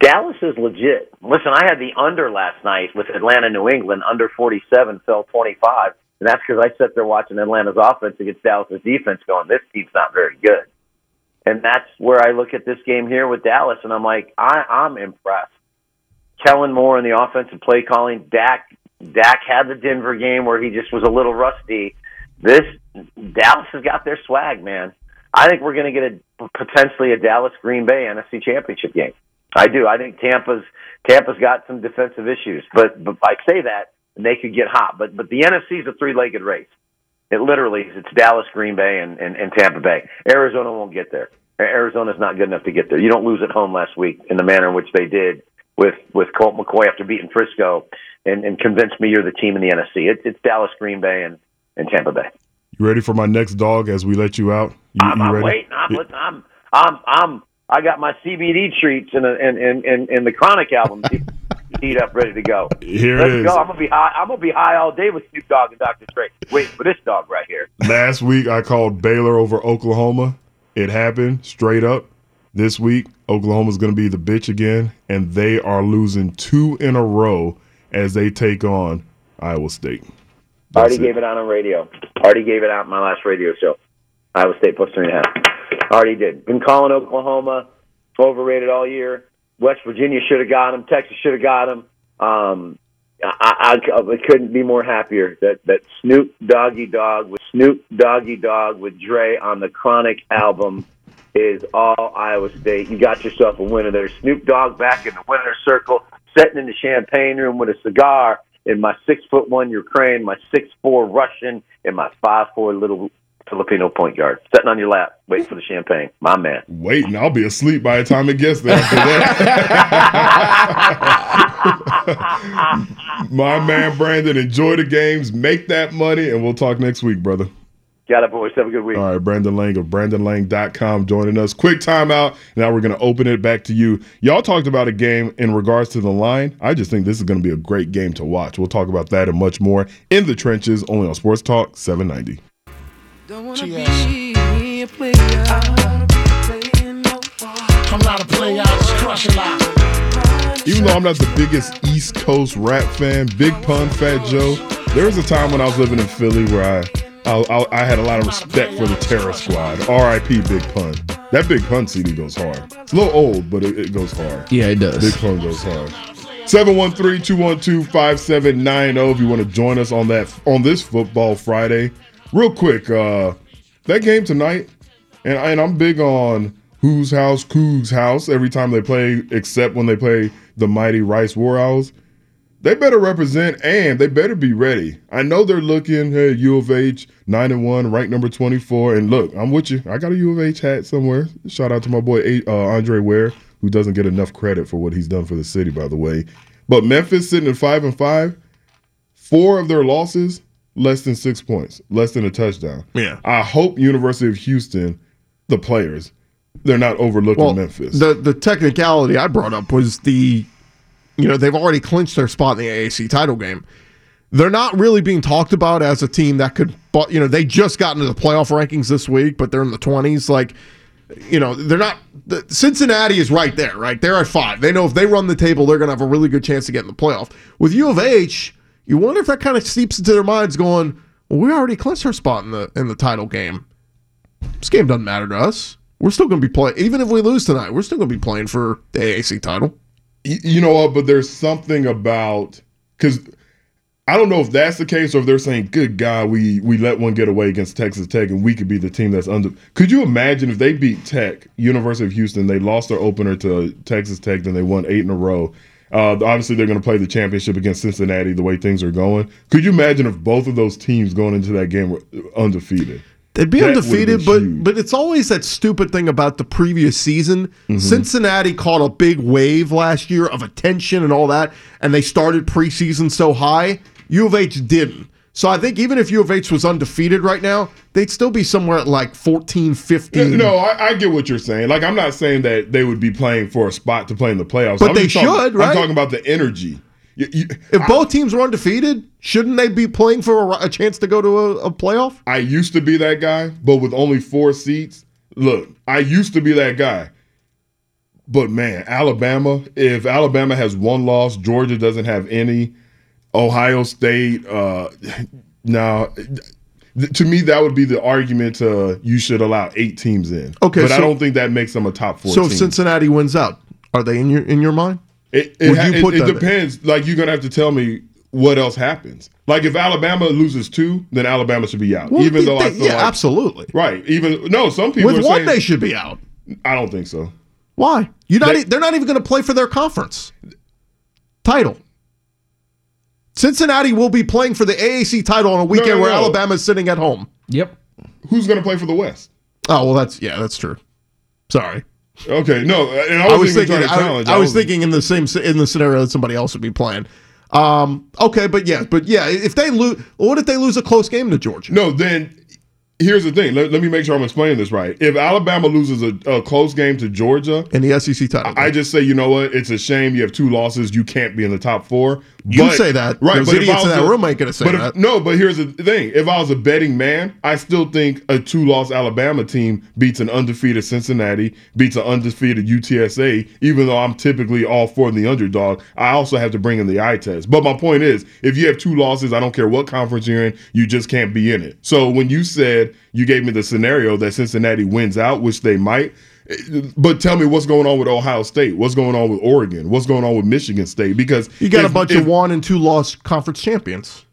Dallas is legit. Listen, I had the under last night with Atlanta, New England, under 47, fell 25. And that's because I sat there watching Atlanta's offense against Dallas's defense going, this team's not very good. And that's where I look at this game here with Dallas, and I'm like, I, I'm impressed. Kellen Moore in the offensive play calling. Dak Dak had the Denver game where he just was a little rusty. This Dallas has got their swag, man. I think we're going to get a potentially a Dallas Green Bay NFC Championship game. I do. I think Tampa's Tampa's got some defensive issues, but but I say that and they could get hot. But but the NFC is a three legged race. It literally is. It's Dallas, Green Bay, and, and, and Tampa Bay. Arizona won't get there. Arizona's not good enough to get there. You don't lose at home last week in the manner in which they did with with Colt McCoy after beating Frisco and, and convince me you're the team in the NFC. It's it's Dallas, Green Bay, and, and Tampa Bay. You ready for my next dog as we let you out? You, I'm, you I'm waiting. I'm, I'm I'm I'm I got my CBD treats and and and and, and the Chronic album *laughs* teed up, ready to go. Here Let's it is. go. I'm gonna be high. I'm gonna be high all day with Snoop Dogg and Dr. Dre. Waiting for this dog right here. Last week I called Baylor over Oklahoma. It happened straight up. This week Oklahoma's going to be the bitch again, and they are losing two in a row as they take on Iowa State. Already gave it out on radio. Already gave it out in my last radio show. Iowa State plus three and a half. Already did. Been calling Oklahoma overrated all year. West Virginia should have got him. Texas should have got him. Um, I, I, I couldn't be more happier that that Snoop Doggy Dogg with Snoop Doggy Dogg with Dre on the Chronic album is all Iowa State. You got yourself a winner there. Snoop Dogg back in the winner's circle, sitting in the champagne room with a cigar in my six foot one Ukraine, my six four Russian, and my five four little Filipino point guard, sitting on your lap, waiting for the champagne. My man. Waiting, I'll be asleep by the time it gets there. *laughs* My man Brandon, enjoy the games, make that money, and we'll talk next week, brother. Got it, boys. Have a good week. All right, Brandon Lang of BrandonLang.com joining us. Quick timeout. Now we're going to open it back to you. Y'all talked about a game in regards to the line. I just think this is going to be a great game to watch. We'll talk about that and much more in the trenches, only on Sports Talk 790. Don't wanna be a player. I wanna be a player no more. I'm not a player, I just crush a lot. Even though I'm not the biggest East Coast rap fan, Big Pun, Fat Joe, there was a time when I was living in Philly where I I, I, I had a lot of respect for the Terror Squad. R.I.P. Big Pun. That Big Pun CD goes hard. It's a little old, but it, it goes hard. Yeah, it does. Big Pun goes hard. 713-212-5790 if you want to join us on that on this football Friday. Real quick, uh that game tonight, and, and I'm big on whose house, Coog's house every time they play, except when they play the mighty Rice War Owls. They better represent and they better be ready. I know they're looking hey, U of H nine and one, ranked number twenty four. And look, I'm with you. I got a U of H hat somewhere. Shout out to my boy uh, Andre Ware, who doesn't get enough credit for what he's done for the city, by the way. But Memphis sitting at five and five, four of their losses less than six points, less than a touchdown. Yeah. I hope University of Houston, the players, they're not overlooking Well, Memphis. The the technicality I brought up was the, you know, they've already clinched their spot in the AAC title game. They're not really being talked about as a team that could, but you know, they just got into the playoff rankings this week, but they're in the twenties. Like you know, they're not. The, Cincinnati is right there, right? They're at five. They know if they run the table, they're going to have a really good chance to get in the playoff. With U of H, you wonder if that kind of seeps into their minds, going, "Well, we already clinched our spot in the in the title game. This game doesn't matter to us. We're still going to be playing, even if we lose tonight. We're still going to be playing for the AAC title." You know what? But there's something about because I don't know if that's the case or if they're saying, "Good God, we we let one get away against Texas Tech, and we could be the team that's under." Could you imagine if they beat Tech, University of Houston, they lost their opener to Texas Tech, then they won eight in a row. Uh, obviously, they're going to play the championship against Cincinnati. The way things are going, could you imagine if both of those teams going into that game were undefeated? They'd be That undefeated, but huge. but it's always that stupid thing about the previous season. Mm-hmm. Cincinnati caught a big wave last year of attention and all that, and they started preseason so high. U of H didn't. So I think even if U of H was undefeated right now, they'd still be somewhere at like 14, 15. No, I, I get what you're saying. Like, I'm not saying that they would be playing for a spot to play in the playoffs. But I'm they just talking- should, right? I'm talking about the energy. You- you- If both teams were undefeated, shouldn't they be playing for a, a chance to go to a, a playoff? I used to be that guy, but with only four seats, look, I used to be that guy. But man, Alabama, if Alabama has one loss, Georgia doesn't have any, Ohio State, uh, now, to me, that would be the argument to you should allow eight teams in. Okay, But I don't think that makes them a top four So if. Cincinnati wins out, are they in your in your mind? It, it, ha- it- it depends. Like you're gonna have to tell me what else happens. Like if Alabama loses two, then Alabama should be out. Well, even though I they- yeah, like absolutely. right. Even no, some people With are one, saying, they should be out. I don't think so. Why? You not? They- e- they're not even going to play for their conference title. Cincinnati will be playing for the AAC title on a weekend no, where no. Alabama's sitting at home. Yep. Who's gonna play for the West? Oh well, that's yeah, that's true. Sorry, Okay, no, and I I was, was thinking. trying to I, challenge. I was thinking in the same in the scenario that somebody else would be playing. Um, okay, but yeah, but yeah, if they lose, what if they lose a close game to Georgia? No, then here's the thing. Let, let me make sure I'm explaining this right. If Alabama loses a, a close game to Georgia, in the SEC title, I just say, you know what? It's a shame you have two losses. You can't be in the top four. You say that. right? Those but if idiots I in that room ain't gonna say but if- that. no, but here's the thing: if I was a betting man, I still think a two-loss Alabama team beats an undefeated Cincinnati, beats an undefeated UTSA. Even though I'm typically all for the underdog, I also have to bring in the eye test. But my point is, if you have two losses, I don't care what conference you're in, you just can't be in it. So when you said you gave me the scenario that Cincinnati wins out, which they might. But tell me what's going on with Ohio State? What's going on with Oregon? What's going on with Michigan State? Because You got if- a bunch if- of one and two loss conference champions.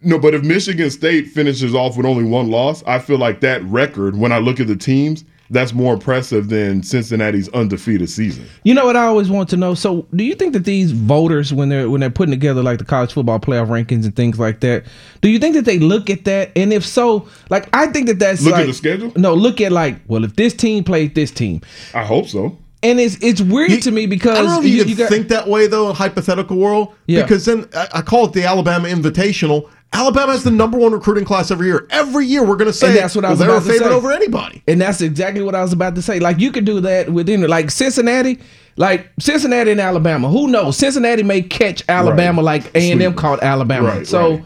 no, but if Michigan State finishes off with only one loss, I feel like that record, when I look at the teams, that's more impressive than Cincinnati's undefeated season. You know what I always want to know? So, do you think that these voters, when they're when they're putting together like the college football playoff rankings and things like that, do you think that they look at that? And if so, like I think that that's Look at the schedule? No, look at like, well, if this team played this team, I hope so. and it's it's weird to me because I don't know if you, you, you got think that way though in hypothetical world. Yeah. Because then I, I call it the Alabama Invitational. Alabama has the number one recruiting class every year. Every year we're going to say and that's what I well, was they're about a favorite over anybody. And that's exactly what I was about to say. Like you could do that within like Cincinnati, like Cincinnati and Alabama. Who knows? Cincinnati may catch Alabama like A and M caught Alabama. Right, so right.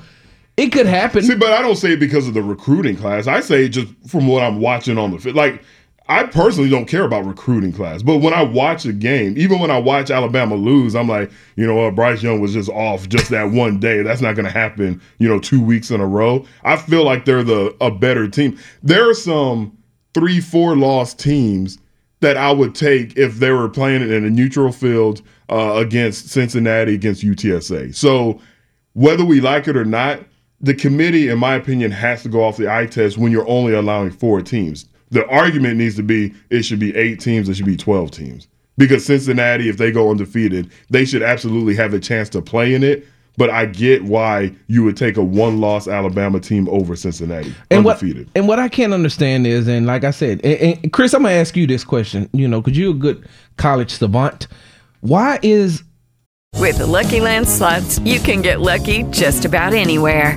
it could happen. See, but I don't say it because of the recruiting class. I say just from what I'm watching on the field. Like, I personally don't care about recruiting class, but when I watch a game, even when I watch Alabama lose, I'm like, you know what, Bryce Young was just off just that one day. That's not going to happen, you know, two weeks in a row. I feel like they're the a better team. There are some three, four loss teams that I would take if they were playing it in a neutral field uh, against Cincinnati, against UTSA. So whether we like it or not, the committee, in my opinion, has to go off the eye test when you're only allowing four teams. The argument needs to be it should be eight teams, it should be 12 teams. Because Cincinnati, if they go undefeated, they should absolutely have a chance to play in it. But I get why you would take a one loss Alabama team over Cincinnati and what undefeated. and what I can't understand is, and like I said, and, and Chris, I'm gonna ask you this question. You know, because you're a good college savant. Why is With the Lucky Land slots, you can get lucky just about anywhere.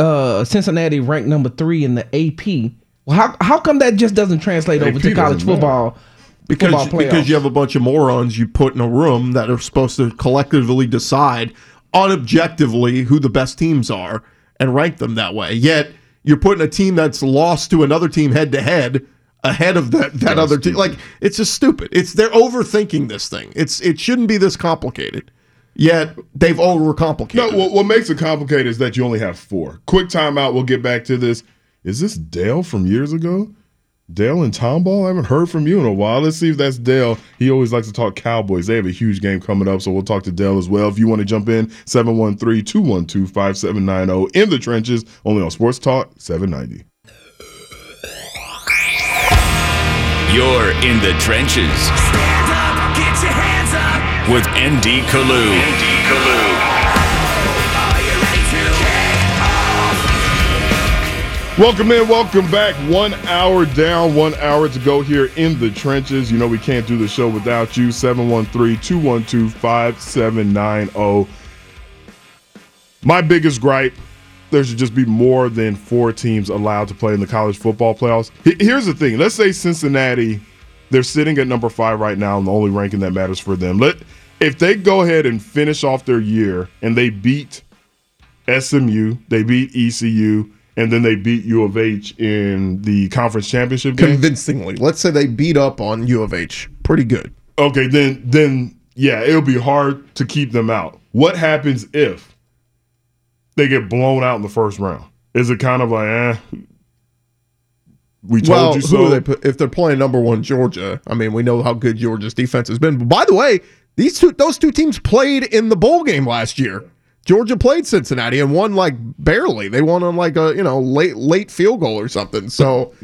Uh, Cincinnati ranked number three in the AP. Well, how how come that just doesn't translate over AP to college doesn't matter. football? because because you have a bunch of morons you put in a room that are supposed to collectively decide unobjectively who the best teams are and rank them that way. Yet you're putting a team that's lost to another team head to head ahead of that that other team. Like it's just stupid. It's they're overthinking this thing. It's it shouldn't be this complicated. Yet they've overcomplicated. No, what, what makes it complicated is that you only have four. Quick timeout. We'll get back to this. Is this Dale from years ago? Dale and Tomball? I haven't heard from you in a while. Let's see if that's Dale. He always likes to talk Cowboys. They have a huge game coming up, so we'll talk to Dale as well. If you want to jump in, 713 212 5790 in the trenches, only on Sports Talk 790. You're in the trenches Get your hands up. With ND Kalu. ND Kalu. Welcome in, welcome back. One hour down, one hour to go here in the trenches. You know, we can't do the show without you. 713 212 5790. My biggest gripe there should just be more than four teams allowed to play in the college football playoffs. Here's the thing let's say Cincinnati, they're sitting at number five right now, and the only ranking that matters for them. Let If they go ahead and finish off their year and they beat SMU, they beat ECU, and then they beat U of H in the conference championship game. convincingly. Let's say they beat up on U of H. Pretty good. Okay, then then yeah, it'll be hard to keep them out. What happens if they get blown out in the first round? Is it kind of like, eh, we told well, you so? they put, if they're playing number one Georgia? I mean, we know how good Georgia's defense has been. But by the way, these two those two teams played in the bowl game last year. Georgia played Cincinnati and won like barely. They won on like a you know late late field goal or something. So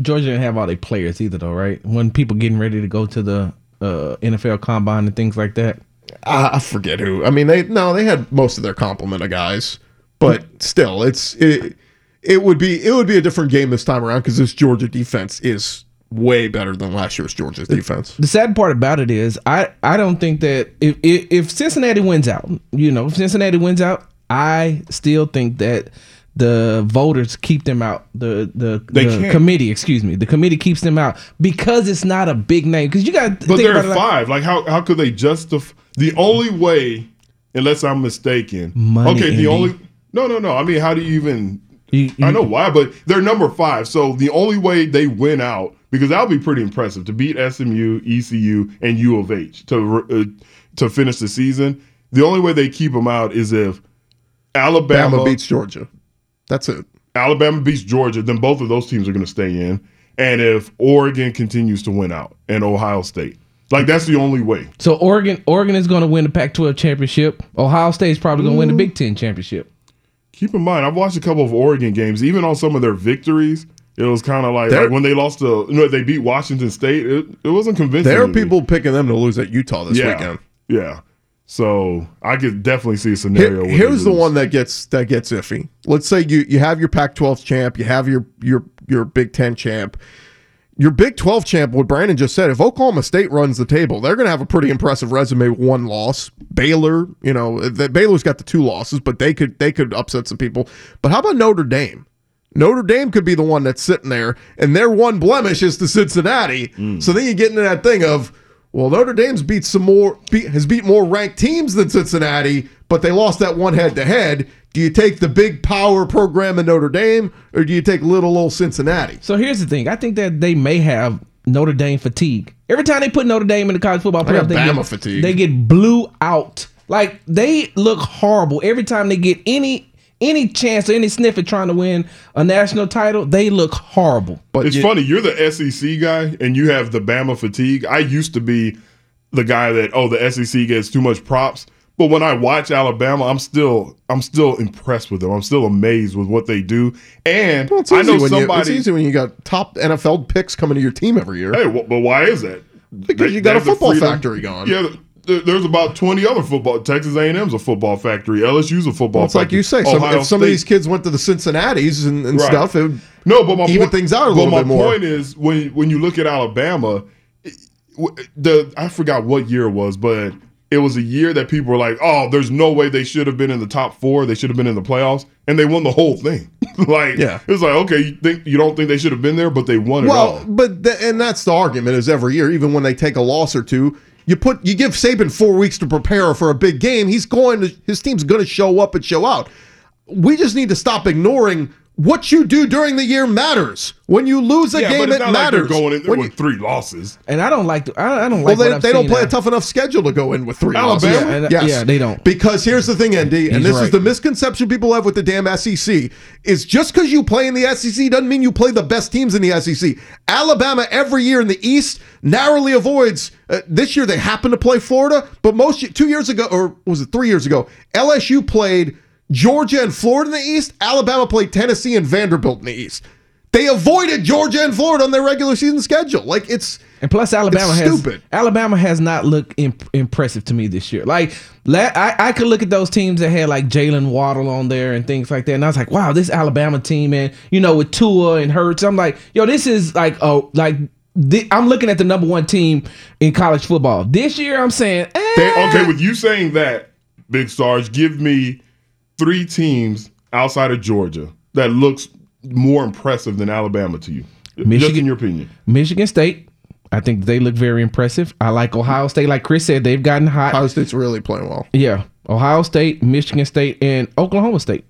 Georgia didn't have all their players either, though, right? When people getting ready to go to the uh, NFL Combine and things like that. I, I forget who. I mean, they no, they had most of their complement of guys, but still, it's it. It would be it would be a different game this time around because this Georgia defense is way better than last year's Georgia's defense. The sad part about it is, I I don't think that if if, if Cincinnati wins out, you know, if Cincinnati wins out, I still think that the voters keep them out. The the, the committee, excuse me, the committee keeps them out because it's not a big name. Because you got, But they're five. Like, how how could they justify? The only way, unless I'm mistaken. Money, okay, Andy. the only. No, no, no. I mean, how do you even? I know why, but they're number five. So the only way they win out because that would be pretty impressive to beat SMU, ECU, and U of H to uh, to finish the season. The only way they keep them out is if Alabama Bama beats Georgia. That's it. Alabama beats Georgia, then both of those teams are going to stay in. And if Oregon continues to win out and Ohio State, like that's the only way. So Oregon Oregon is going to win the Pac-12 championship. Ohio State's probably going to win the Big Ten championship. Keep in mind, I've watched a couple of Oregon games. Even on some of their victories, it was kind of like, like when they lost to, you know, they beat Washington State. It, it wasn't convincing. There are people picking them to lose at Utah this yeah, weekend. Yeah. So I could definitely see a Here- scenario. where here's the one that gets that gets iffy. Let's say you you have your Pac-12 champ, you have your your your Big Ten champ. Your Big 12 champ, what Brandon just said, if Oklahoma State runs the table, they're going to have a pretty impressive resume with one loss. Baylor, you know, that Baylor's got the two losses, but they could they could upset some people. But how about Notre Dame? Notre Dame could be the one that's sitting there, and their one blemish is to Cincinnati. Mm. So then you get into that thing of, well, Notre Dame's beat some more, beat, has beat more ranked teams than Cincinnati, but they lost that one head to head. Do you take the big power program in Notre Dame, or do you take little old Cincinnati? So here's the thing. I think that they may have Notre Dame fatigue. Every time they put Notre Dame in the college football playoff, they Bama get, fatigue. they get blew out. Like they look horrible every time they get any any chance or any sniff at trying to win a national title, they look horrible. But it's funny. You're the SEC guy, and you have the Bama fatigue. I used to be the guy that oh the SEC gets too much props. But when I watch Alabama, I'm still I'm still impressed with them. I'm still amazed with what they do. And Well, it's I know when you, it's easy when you got top NFL picks coming to your team every year. Hey, wh- but why is that? Because They- you got a football freedom- factory going. Yeah, th- there's about 20 other football. Texas A&M's a football factory. LSU's a football Well, it's factory. like you say. Some, if some of these kids went to the Cincinnati's and, and Right. stuff, it would no, but my even point, things out a little my bit more. point is when when you look at Alabama, the I forgot what year it was, but it was a year that people were like, "Oh, there's no way they should have been in the top four. They should have been in the playoffs." And they won the whole thing. *laughs* like, Yeah. it was like, okay, you think you don't think they should have been there, but they won it all. Well, but th- and that's the argument is every year, even when they take a loss or two, you put you give Saban four weeks to prepare for a big game. He's going to his team's going to show up and show out. We just need to stop ignoring what you do during the year matters. When you lose a yeah, game, but it's it matters. like they're going in there When with three losses. And I don't like. The, I, I don't well, like. they, what they don't play now. a tough enough schedule to go in with three Alabama? losses. Yeah, and- yes. yeah, they don't. Because here's the thing, Andy, and He's this is the misconception people have with the damn SEC is just because you play in the SEC doesn't mean you play the best teams in the SEC. Alabama every year in the East narrowly avoids. Uh, this year they happen to play Florida, but most two years ago, or was it three years ago, LSU played Georgia and Florida in the East. Alabama played Tennessee and Vanderbilt in the East. They avoided Georgia and Florida on their regular season schedule. Like it's And plus, Alabama has stupid. Alabama has not looked imp- impressive to me this year. Like, la- I, I could look at those teams that had like Jaylen Waddle on there and things like that, and I was like, wow, this Alabama team, and you know, with Tua and Hurts, I'm like, yo, this is like, oh, like. thi- I'm looking at the number one team in college football this year. I'm saying, eh, They, okay, with you saying that, Big Stars, give me three teams outside of Georgia that looks more impressive than Alabama to you. Just Michigan- in your opinion. Michigan State. I think they look very impressive. I like Ohio State. Like Chris said, they've gotten hot. Ohio State's really playing well. Yeah, Ohio State, Michigan State, and Oklahoma State.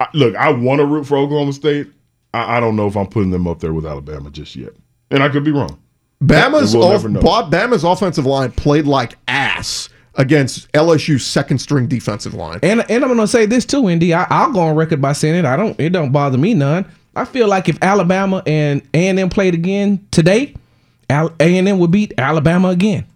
I, look, I want to root for Oklahoma State. I, I don't know if I'm putting them up there with Alabama just yet. And I could be wrong. Bama's We'll off, never know. Bob- Bama's offensive line played like ass against LSU's second string defensive line. And and I'm gonna say this too, Indy. I, I'll go on record by saying it. I don't. It don't bother me none. I feel like if Alabama and A and M played again today, A and M would beat Alabama again.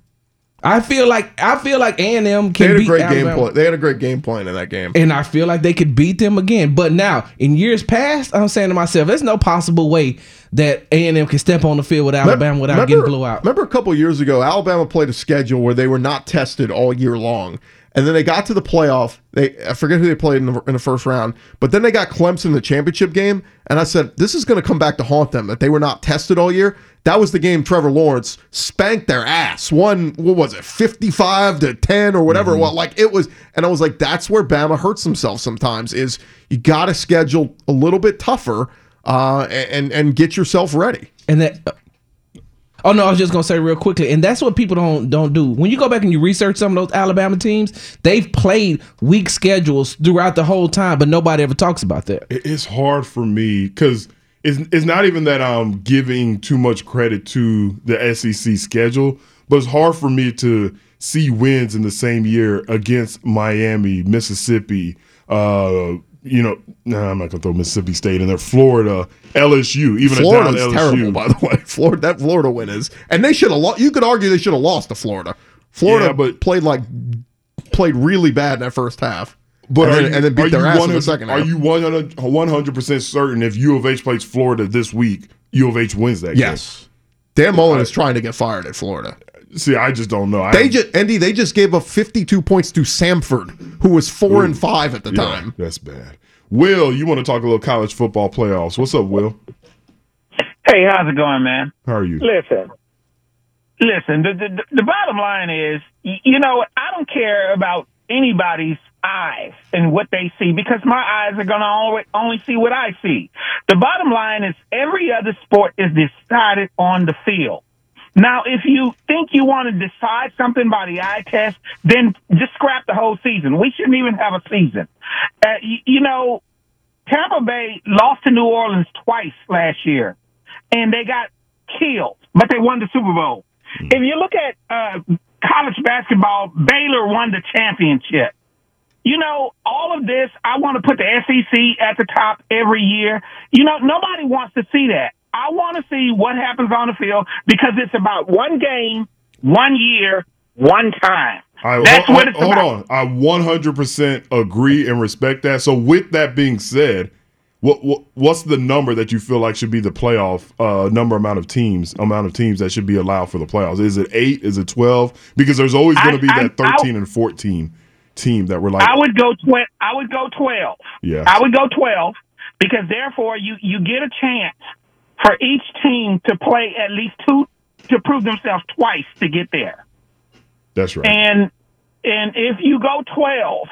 I feel like I feel like A and M They can had a beat great Alabama. game plan. They had a great game plan in that game. And I feel like they could beat them again. But now, in years past, I'm saying to myself, there's no possible way that A and M can step on the field with Alabama without getting blew out. Remember a couple years ago, Alabama played a schedule where they were not tested all year long. And then they got to the playoff. They I forget who they played in the, in the first round, but then they got Clemson in the championship game. And I said, this is going to come back to haunt them that they were not tested all year. That was the game Trevor Lawrence spanked their ass. One, what was it, 55 to 10 or whatever it was. Like it was, and I was like, that's where Bama hurts themselves sometimes is you got to schedule a little bit tougher uh, and, and get yourself ready. And that. Oh no, I was just gonna say real quickly, and that's what people don't don't do. When you go back and you research some of those Alabama teams, they've played weak schedules throughout the whole time, but nobody ever talks about that. It's hard for me because it's, it's not even that I'm giving too much credit to the SEC schedule, but it's hard for me to see wins in the same year against Miami, Mississippi, uh, you know, nah, I'm not gonna throw Mississippi State in there, Florida, LSU, even Florida's LSU. terrible, by the way. *laughs* Florida, that Florida win is, and they should have lost. You could argue they should have lost to Florida. Florida, Yeah, but- played like played really bad in that first half, But and, are then, you, and then beat their ass in 100 the second Are half. you 100 percent certain if U of H plays Florida this week, U of H wins that? yes, Dan Mullen is trying to get fired at Florida. See, I just don't know. They I, just Andy, they just gave up 52 points to Samford, who was four and five at the Yeah, time. That's bad. Will, you want to talk a little college football playoffs? What's up, Will? Hey, how's it going, man? How are you? Listen, listen. The, the the bottom line is, you know, I don't care about anybody's eyes and what they see because my eyes are gonna always only see what I see. The bottom line is, every other sport is decided on the field. Now, if you think you want to decide something by the eye test, then just scrap the whole season. We shouldn't even have a season. Uh, you, you know, Tampa Bay lost to New Orleans twice last year, and they got killed, but they won the Super Bowl. If you look at uh, college basketball, Baylor won the championship. You know, all of this, I want to put the SEC at the top every year. You know, nobody wants to see that. I want to see what happens on the field because it's about one game, one year, one time. Right, That's hold, what it's hold about. on. I 100% agree and respect that. So, with that being said, what, what what's the number that you feel like should be the playoff uh, number amount of teams amount of teams that should be allowed for the playoffs? Is it eight? Is it twelve? Because there's always going to be I- that thirteen and fourteen team that we're like, I would go tw- I would go twelve. yeah, I would go twelve because therefore you you get a chance for each team to play at least two to prove themselves twice to get there. that's right. And and if you go twelve,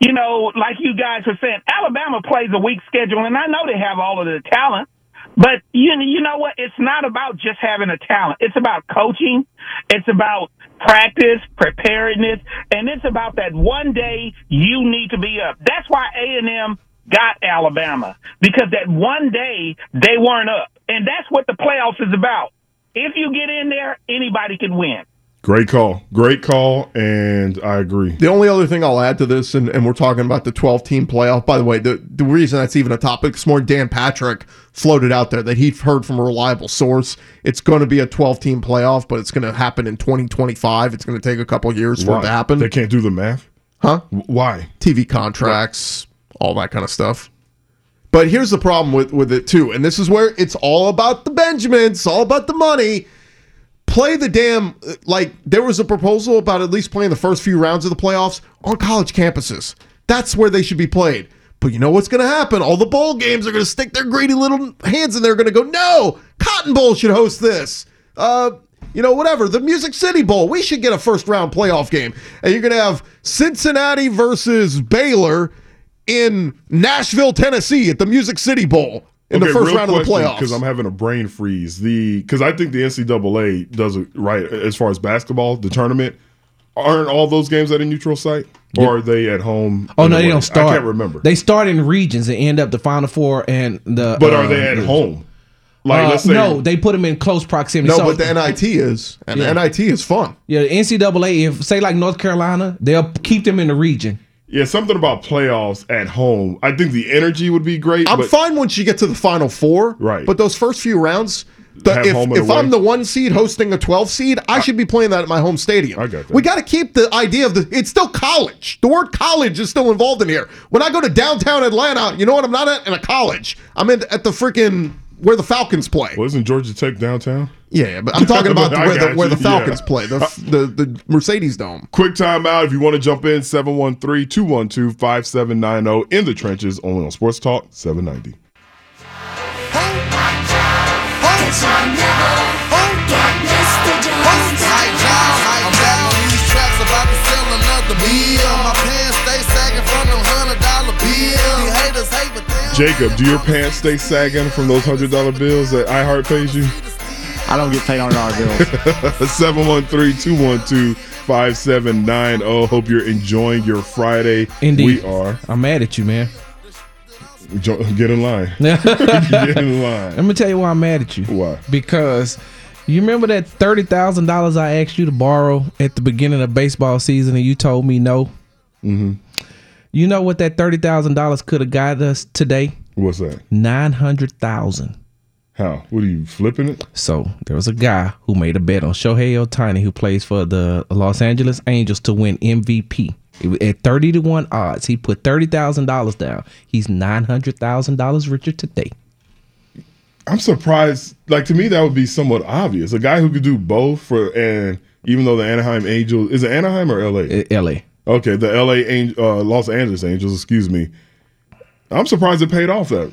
you know, like you guys were saying, Alabama plays a weak schedule, and I know they have all of the talent. But you you know what? It's not about just having a talent. It's about coaching. It's about practice, preparedness, and it's about that one day you need to be up. That's why A and M got Alabama because that one day they weren't up, and that's what the playoffs is about. If you get in there, anybody can win. Great call, great call, and I agree. The only other thing I'll add to this, and, and we're talking about the 12 team playoff. By the way, the, the reason that's even a topic this morning, Dan Patrick floated out there that he'd heard from a reliable source. It's going to be a 12 team playoff, but it's going to happen in 2025. It's going to take a couple years for it to happen. They can't do the math, huh? Why? TV contracts, all that kind of stuff. But here's the problem with, with it too, and this is where it's all about the Benjamins, all about the money. Play the damn like there was a proposal about at least playing the first few rounds of the playoffs on college campuses. That's where they should be played. But you know what's going to happen? All the bowl games are going to stick their greedy little hands in there. They're going to go, no, Cotton Bowl should host this. Uh, you know, whatever. The Music City Bowl. We should get a first round playoff game. And you're going to have Cincinnati versus Baylor in Nashville, Tennessee at the Music City Bowl in the first round of the playoffs. Because I'm having a brain freeze. The because I think the NCAA does it right as far as basketball, the tournament. Aren't all those games at a neutral site, or are they at home? Oh no, a they way? don't start. I can't remember. They start in regions and end up the Final Four and the. But uh, are they at the- home? Like, Uh, let's say no, they put them in close proximity. no, So- but the NIT is, and Yeah. the NIT is fun. Yeah, the NCAA. If say like North Carolina, they'll keep them in the region. Yeah, something about playoffs at home. I think the energy would be great. I'm but fine once you get to the final four. Right. But those first few rounds, the, if, if. I'm the one seed hosting a 12 seed, I, should be playing that at my home stadium. I got that. We got to keep the idea of the. It's still college. The word college is still involved in here. When I go to downtown Atlanta, you know what? I'm not at in a college. I'm in at the freaking where the Falcons play. Well, isn't Georgia Tech downtown? Yeah, but I'm talking about *laughs* the, where, the, where the Falcons yeah. play, the, uh, the the Mercedes Dome. Quick time out. If you want to jump in, 713 212 5790 in the trenches, only on Sports Talk 790. Jacob, do your pants stay sagging from those $100 bills that iHeart pays you? I don't get paid $100 bills. *laughs* 713 212 5790. oh. Hope you're enjoying your Friday. Indeed. We are. I'm mad at you, man. Get in line. *laughs* Get in line. Let me tell you why I'm mad at you. Why? Because you remember that thirty thousand dollars I asked you to borrow at the beginning of baseball season, and you told me no. Mm-hmm. You know what that thirty thousand dollars could have got us today? What's that? Nine hundred thousand. How? What are you flipping it? So there was a guy who made a bet on Shohei Ohtani, who plays for the Los Angeles Angels, to win MVP. At thirty to one odds, he put thirty thousand dollars down. He's nine hundred thousand dollars richer today. I'm surprised. Like to me, that would be somewhat obvious. A guy who could do both for, and even though the Anaheim Angels is it Anaheim or L.A. L.A. Okay, the L.A. Ang- uh, Los Angeles Angels. Excuse me. I'm surprised it paid off that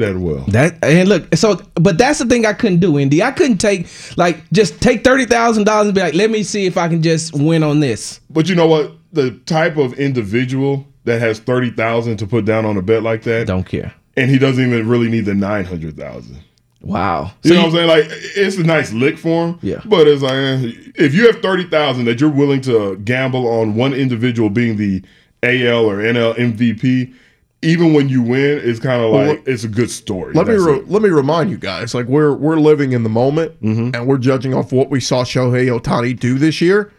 that well. That and look, so but that's the thing I couldn't do, Indy. I couldn't take like just take thirty thousand dollars and be like, let me see if I can just win on this. But you know what? The type of individual that has thirty thousand to put down on a bet like that don't care, and he doesn't even really need the nine hundred thousand. Wow. You know what I'm saying? Like it's a nice lick for him. Yeah. But it's like eh, if you have thirty thousand that you're willing to gamble on one individual being the AL or NL MVP, even when you win, it's kind of Well, like it's a good story. Let me re- let me remind you guys, like we're we're living in the moment, Mm-hmm. and we're judging off what we saw Shohei Ohtani do this year.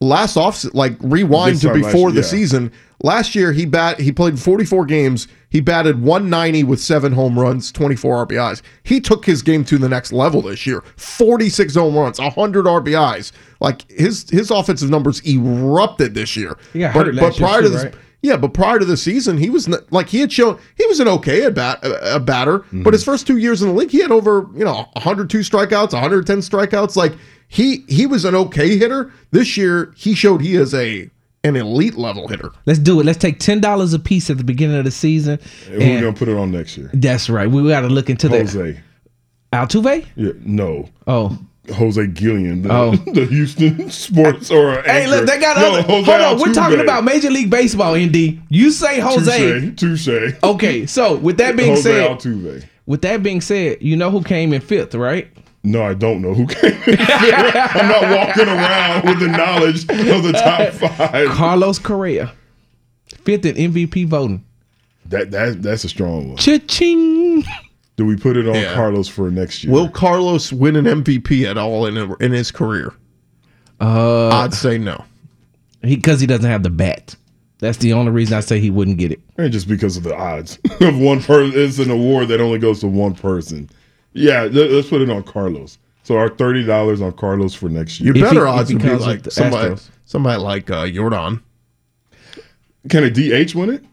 last off like rewind to time last before year, the yeah. season. Last year he bat he played 44 games. He batted 190 with seven home runs, 24 RBIs. He took his game to the next level this year. 46 home runs, 100 RBIs. Like his his offensive numbers erupted this year. He got but, but last year prior too, to this, right? Yeah, but prior to the season, he was not, like he had shown he was an okay at bat a, a batter. Mm-hmm. But his first two years in the league, he had over you know 102 strikeouts, 110 strikeouts. Like he he was an okay hitter. This year, he showed he is a an elite level hitter. Let's do it. Let's take ten dollars a piece at the beginning of the season. And we're gonna put it on next year. That's right. We got to look into that. Jose. Altuve? Yeah, no. Oh. Jose Gillian, the, Oh. *laughs* the Houston *laughs* Sports or Hey, anchor. look, they got no, other. Jose Hold on, we're talking about Major League Baseball. Nd, you say Jose. Touche. touche. Okay, so with that being Jose said, Altuve. with that being said, you know who came in fifth, right? No, I don't know who came. in fifth. I'm not *laughs* walking around with the knowledge of the top five. Carlos Correa, fifth in MVP voting. That that that's a strong one. Cha-ching. Do we put it on Yeah. Carlos for next year? Will Carlos win an MVP at all in in his career? Uh, I'd say no. he because he doesn't have the bat. That's the only reason I say he wouldn't get it. And just because of the odds *laughs* of one person, it's an award that only goes to one person. Yeah, let, us put it on Carlos. So our thirty dollars on Carlos for next year. Your If he- better odds he would be like somebody Astros. somebody like uh, Yordan. Can a DH win it?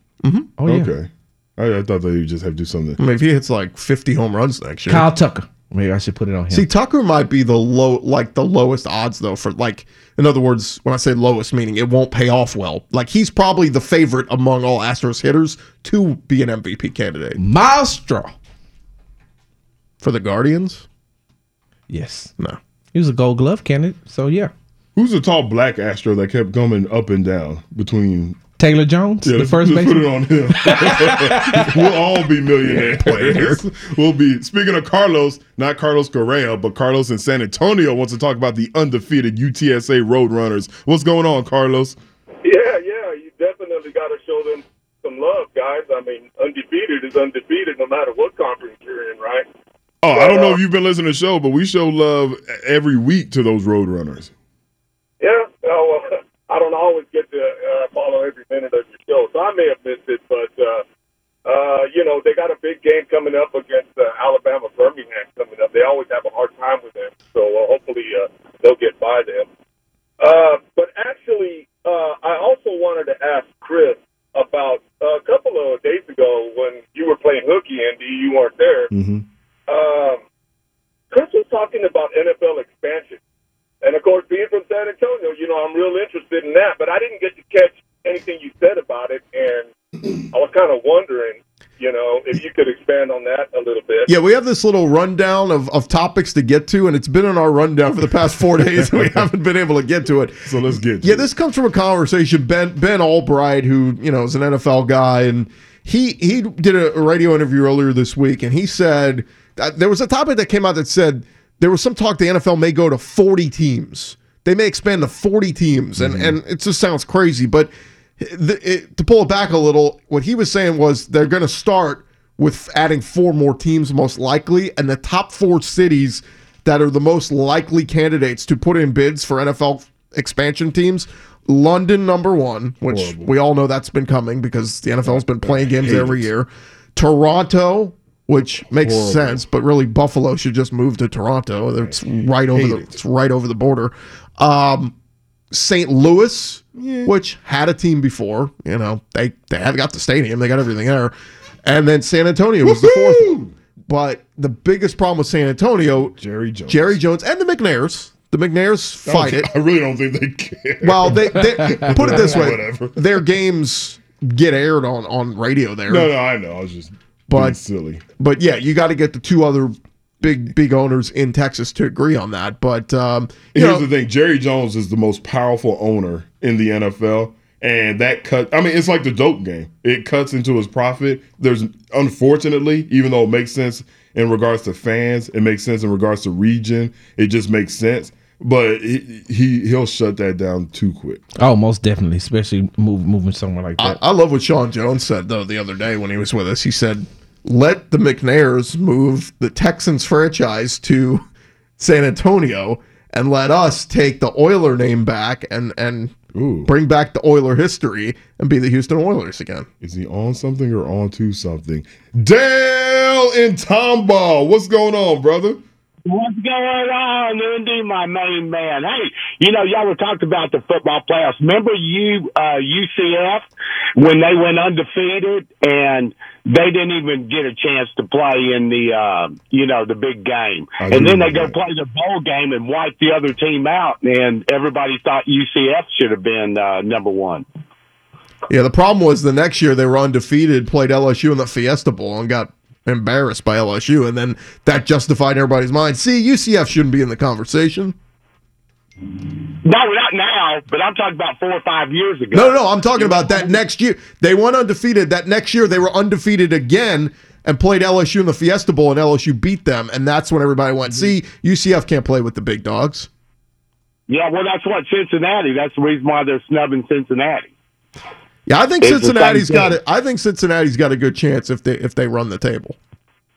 Oh yeah, Okay. I, I thought they would just have to do something. I mean, if he hits like 50 home runs next year. Kyle Tucker. Maybe I should put it on him. See, Tucker might be the low, like the lowest odds though. For like, in other words, when I say lowest, meaning it won't pay off well. Like he's probably the favorite among all Astros hitters to be an MVP candidate Myles Straw for the Guardians. Yes, No, he was a Gold Glove candidate. So yeah, Who's the tall black Astro that kept coming up and down between? Taylor Jones, Yeah, the first let's put it on him. *laughs* we'll all be millionaires. *laughs* *laughs* we'll be. Speaking of Carlos, not Carlos Correa, but Carlos in San Antonio wants to talk about the undefeated UTSA Roadrunners. What's going on, Carlos? Yeah, yeah, you definitely got to show them some love, guys. I mean, undefeated is undefeated no matter what conference you're in, right? Oh, I don't know uh, if you've been listening to the show, but we show love every week to those Roadrunners. Yeah, oh, well, I don't always get to every minute of your show, so I may have missed it, but uh, uh, you know they got a big game coming up against uh, Alabama Birmingham coming up. They always have a hard time with them, so uh, hopefully uh, they'll get by them. Uh, but actually, uh, I also wanted to ask Chris about uh, a couple of days ago when you were playing hooky, ND. You weren't there. Mm-hmm. Um, Chris was talking about NFL expansion. And of course, being from San Antonio, you know, I'm real interested in that. But I didn't get to catch anything you said about it. And I was kind of wondering, you know, if you could expand on that a little bit. yeah, we have this little rundown of, of topics to get to, and it's been in our rundown for the past four *laughs* days, and we haven't been able to get to it. So let's get. To Yeah, it. this comes from a conversation Ben Ben Albright, who you know is an NFL guy, and he he did a, a radio interview earlier this week, and he said that there was a topic that came out that said there was some talk the NFL may go to forty teams. They may expand to forty teams, and and it just sounds crazy, but the, it, to pull it back a little, what he was saying was they're going to start with adding four more teams, most likely, and the top four cities that are the most likely candidates to put in bids for NFL expansion teams. London, number one, which we all know that's been coming because the NFL's been playing games every it. year. Toronto, which makes Horrible. sense, but really Buffalo should just move to Toronto. It's right over the it. it's right over the border. Um, St. Louis, which had a team before. You know, they they have got the stadium, they got everything there, and then San Antonio was the fourth. one. But the biggest problem with San Antonio, Jerry Jones. Jerry Jones, and the McNairs. The McNairs fight it. I really don't think they care. Well, they, they *laughs* put it this way: Whatever. their games get aired on on radio there. No, no, I know. I was just But- being silly. But yeah, you got to get the two other big big owners in Texas to agree on that. But um, you Here's know, the thing: Jerry Jones is the most powerful owner in the NFL, and that cut. I mean, it's like the dope game. It cuts into his profit. There's unfortunately, even though it makes sense in regards to fans, it makes sense in regards to region. It just makes sense. But he, he he'll shut that down too quick. Oh, most definitely, especially move, moving somewhere like I, that. I love what Sean Jones said though the other day when he was with us. He said, "Let the McNairs move the Texans franchise to San Antonio." and let us take the Oiler name back and and bring back the Oiler history and be the Houston Oilers again. Is he on something or on to something? Dale in Tomball, what's going on, brother? What's going on, ND, my main man? Hey, you know, y'all were talking about the football playoffs. Remember you, uh, UCF, when they went undefeated and they didn't even get a chance to play in the, uh, you know, the big game. I and then they go that. play the bowl game and wipe the other team out. And everybody thought UCF should have been, uh, number one. Yeah, the problem was the next year they were undefeated, played LSU in the Fiesta Bowl, and got embarrassed by LSU, and then that justified everybody's mind. See, UCF shouldn't be in the conversation. No, not now, but I'm talking about four or five years ago. No, no, no. I'm talking about that next year. They went undefeated. That next year, they were undefeated again and played LSU in the Fiesta Bowl, and LSU beat them. And that's when everybody went, mm-hmm. see, UCF can't play with the big dogs. Yeah, well, that's what Cincinnati. That's the reason why they're snubbing Cincinnati. Yeah, I think It's Cincinnati's got it. I think Cincinnati's got a good chance if they if they run the table.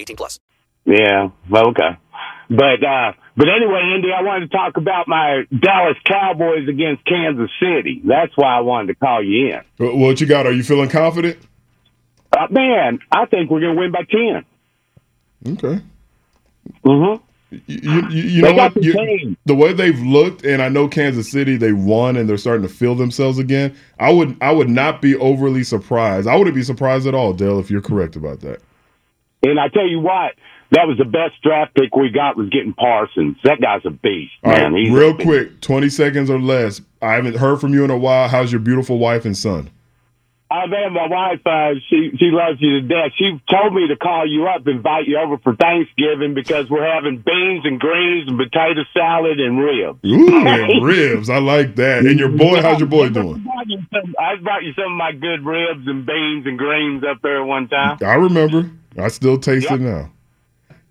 18 plus. Yeah, well, okay. But uh but anyway, ND, I wanted to talk about my Dallas Cowboys against Kansas City. That's why I wanted to call you in. What you got? Are you feeling confident? Uh, man, I think we're going to win by 10. Okay. Mm-hmm. You, you, you know what? the You- the way they've looked, and I know Kansas City, they won and they're starting to feel themselves again. I would, I would not be overly surprised. I wouldn't be surprised at all, Dale, if you're correct about that. And I tell you what, that was the best draft pick we got was getting Parsons. That guy's a beast, man. right, He's real beast. quick, twenty seconds or less. I haven't heard from you in a while. How's your beautiful wife and son? Oh man, my wife, uh, she she loves you to death. She told me to call you up, invite you over for Thanksgiving because we're having beans and greens and potato salad and ribs. Ooh, and *laughs* ribs. I like that. And your boy, how's your boy doing? I brought you some of my good ribs and beans and greens up there one time. I remember. I still taste it now.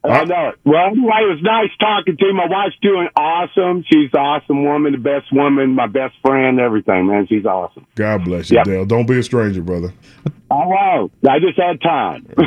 I know it. Well, anyway, it was nice talking to you. My wife's doing awesome. She's an awesome woman, the best woman, my best friend, everything, man. She's awesome. God bless you, Yep. Dale. Don't be a stranger, brother. Oh, wow. I just had time. *laughs*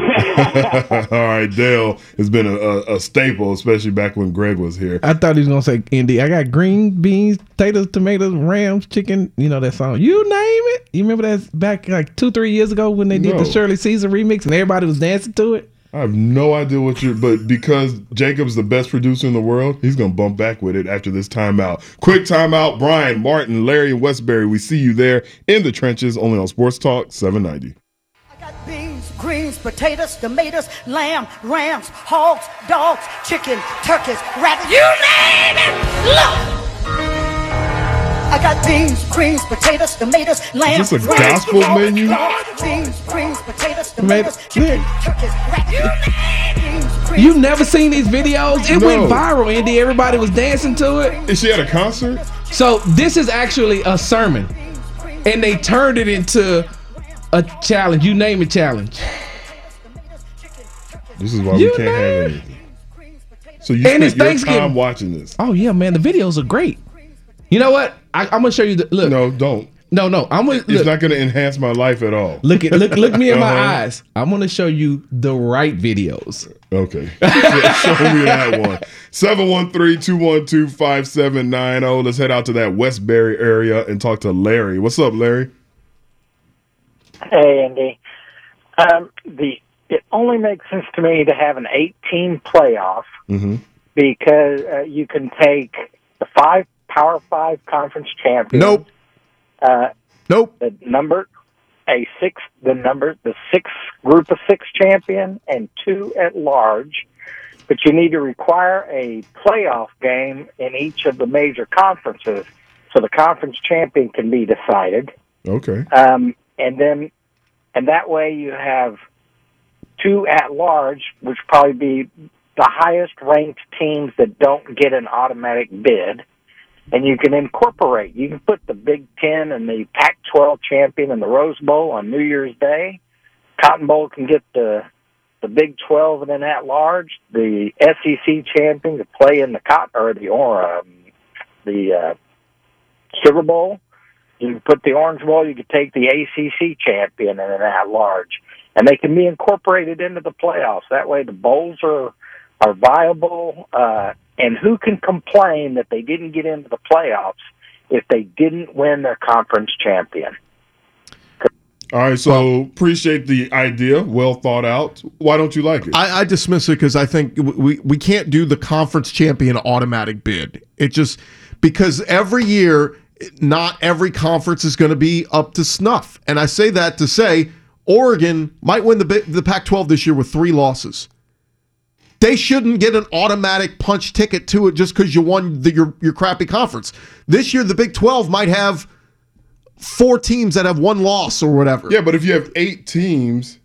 All right, Dale has been a, a, a staple, especially back when Greg was here. I thought he was gonna say Indy. I got green beans, potatoes, tomatoes, rams, chicken. You know that song. You name it. You remember that back like two, three years ago when they did No. the Shirley Caesar remix and everybody was dancing to it. I have no idea what you're, but because Jacob's the best producer in the world, he's gonna bump back with it after this timeout. Quick timeout. Brian, Martin, Larry, and Westbury. We see you there in the trenches, only on Sports Talk 790. I got Beans, greens, potatoes, tomatoes, lamb, rams, hogs, dogs, chicken, turkeys, rabbits. You name it! Look! I got beans, greens, potatoes, tomatoes, lamb, Is this a rams, gospel menu? Beans, greens, potatoes, tomatoes, chicken, turkeys, rabbits. You name it! Beans, greens, You never seen these videos? It went viral, ND. Everybody was dancing to it. Is she at a concert? So this is actually a sermon, and they turned it into a challenge. You name it, challenge. This is why You we can't have anything. So you And it's spent your Thanksgiving. time watching this. Oh yeah, man, the videos are great. You know what? I, I'm gonna show you the look. No, don't. No, no. I'm gonna It's look. not gonna enhance my life at all. Look at look look me in my Uh-huh. eyes. I'm gonna show you the right videos. Okay. *laughs* Show me that one. 713-212-5790. oh. Let's head out to that Westbury area and talk to Larry. What's up, Larry? Hey, ND. Um, the it only makes sense to me to have an 18 playoff Mm-hmm. because uh, you can take the five Power Five conference champions. Nope. Uh, nope. The number a six, the number the six group of six champion and two at large. But you need to require a playoff game in each of the major conferences, so the conference champion can be decided. Okay. Um, and then, and that way you have two at large, which probably be the highest ranked teams that don't get an automatic bid. And you can incorporate. You can put the Big Ten and the Pac-12 champion in the Rose Bowl on New Year's Day. Cotton Bowl can get the the Big 12 and then at large. The SEC champion to play in the cotton or the or um, the uh, Sugar Bowl. You could put the Orange Bowl. You could take the ACC champion and an at large, and they can be incorporated into the playoffs. That way, the bowls are are viable. Uh, and who can complain that they didn't get into the playoffs if they didn't win their conference champion? All right, so appreciate the idea. Well thought out. Why don't you like it? I, I dismiss it because I think we we can't do the conference champion automatic bid. It just because every year, not every conference is going to be up to snuff. And I say that to say Oregon might win the the Pac-12 this year with three losses. They shouldn't get an automatic punch ticket to it just because you won the, your your crappy conference. This year, the Big 12 might have four teams that have one loss or whatever. yeah, but if you have eight teams,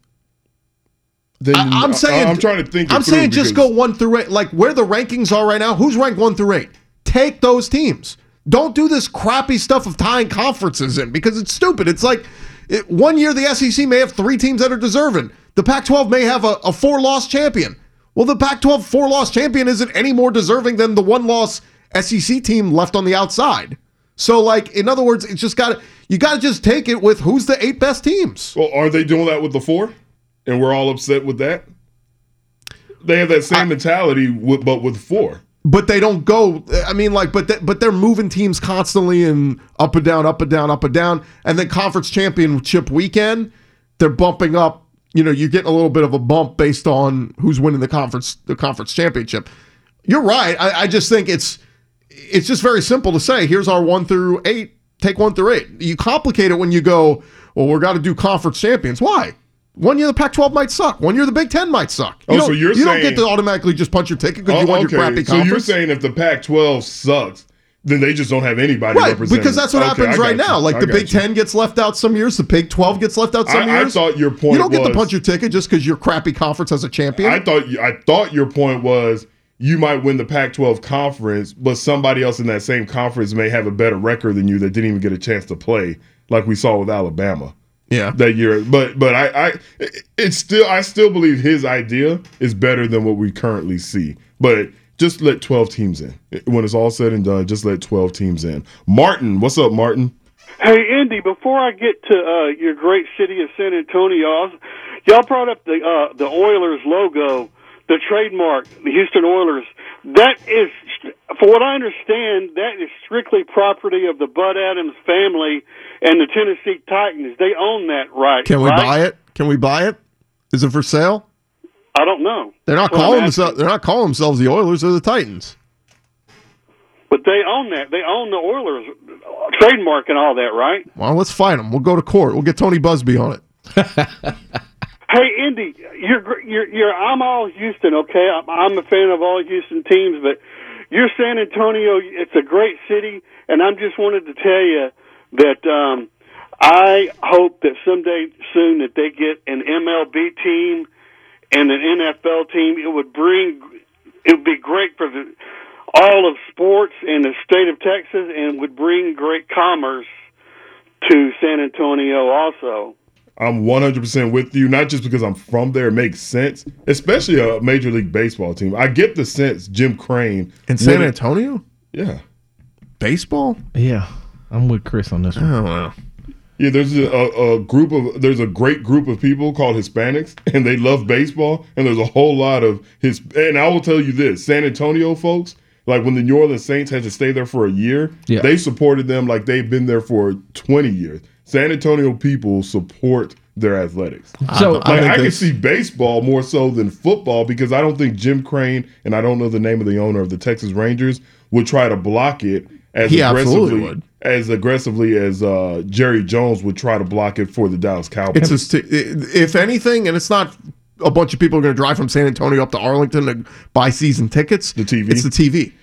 then I, am saying I'm trying to think. I'm saying just go one through eight. Like where the rankings are right now. Who's ranked one through eight? Take those teams. Don't do this crappy stuff of tying conferences in because it's stupid. It's like it, one year the SEC may have three teams that are deserving. The Pac-12 may have a, a four-loss champion. Well, the Pac-12 four-loss champion isn't any more deserving than the one-loss SEC team left on the outside. So, like, in other words, it's just got to you got to just take it with who's the eight best teams. Well, are they doing that with the four? And we're all upset with that? They have that same mentality, with, but with four. but they don't go. I mean, like, but they, but they're moving teams constantly and up and down, up and down, up and down, and then conference championship weekend, they're bumping up. You know, you're getting a little bit of a bump based on who's winning the conference the conference championship. You're right. I, I just think it's it's just very simple to say. Here's our one through eight. Take one through eight. You complicate it when you go. Well, we're got to do conference champions. Why? One year the Pac-12 might suck. One year the Big Ten might suck. You Oh, don't, so you're you don't get to automatically just punch your ticket because you Oh, won your crappy conference. so you're saying if the Pac-12 sucks, then they just don't have anybody Right, because that's what Okay, happens right got now. Like I the Big you. Ten gets left out some years, the Big Twelve gets left out some I- I years. thought your point You don't get to was- punch your ticket just because your crappy conference has a champion. I thought you- I thought your point was you might win the Pac-12 conference, but somebody else in that same conference may have a better record than you that didn't even get a chance to play, like we saw with Alabama. Yeah, that year. But but I I it's still I still believe his idea is better than what we currently see. But just let 12 teams in. When it's all said and done, just let 12 teams in. Martin, what's up, Martin? Hey, ND, before I get to uh, your great city of San Antonio, was, y'all brought up the uh, the Oilers logo, the trademark, the Houston Oilers. That is, for what I understand, that is strictly property of the Bud Adams family and the Tennessee Titans. They own that right. Can we right? buy it? Can we buy it? Is it for sale? I don't know. They're not That's calling themselves. They're not calling themselves the Oilers. They're the Titans. But they own that. They own the Oilers trademark and all that, right? Well, let's fight them. We'll go to court. We'll get Tony Buzbee on it. *laughs* Hey, Indy, you're gr- you're you're. I'm all Houston, okay? I'm, I'm a fan of all Houston teams, but you're San Antonio. It's a great city, and I'm just wanted to tell you that um, I hope that someday soon that they get an MLB team and an NFL team. It would bring. It would be great for the all of sports in the state of Texas, and would bring great commerce to San Antonio also. I'm 100% with you, not just because I'm from there, it makes sense, especially a Major League Baseball team. I get the sense Jim Crane. In San would- Antonio? Yeah. Baseball? Yeah, I'm with Chris on this one. Oh wow. Yeah, there's a, a, group of there's a great group of people called Hispanics, *laughs* and they love baseball. And there's a whole lot of his. And I will tell you this: San Antonio folks, like when the New Orleans Saints had to stay there for a year, Yeah. they supported them like they've been there for 20 years. San Antonio people support their athletics. So- like, I I, can see baseball more so than football because I don't think Jim Crane and I don't know the name of the owner of the Texas Rangers would try to block it as He absolutely aggressively would. As aggressively as uh, Jerry Jones would try to block it for the Dallas Cowboys. It's just, if anything, and it's not a bunch of people are going to drive from San Antonio up to Arlington to buy season tickets. The TV. It's the TV.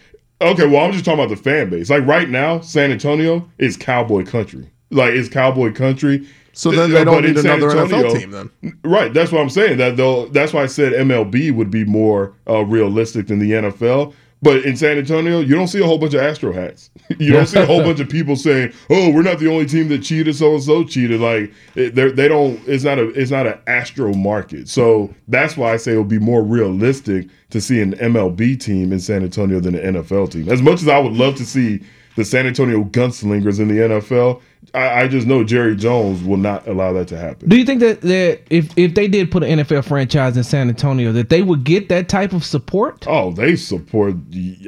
Okay, well, I'm just talking about the fan base. Like right now, San Antonio is cowboy country. Like it's cowboy country. So then they don't But need another NFL team then. Right. That's what I'm saying. That though. That's why I said MLB would be more uh, realistic than the NFL. But in San Antonio, you don't see a whole bunch of Astro hats. *laughs* you don't see a whole bunch of people saying, "Oh, we're not the only team that cheated. So and so cheated." Like they don't. It's not a. It's not an Astro market. So that's why I say it'll be more realistic to see an MLB team in San Antonio than an NFL team. As much as I would love to see the San Antonio Gunslingers in the NFL, I, I just know Jerry Jones will not allow that to happen. Do you think that, that if if they did put an NFL franchise in San Antonio, that they would get that type of support? Oh, they support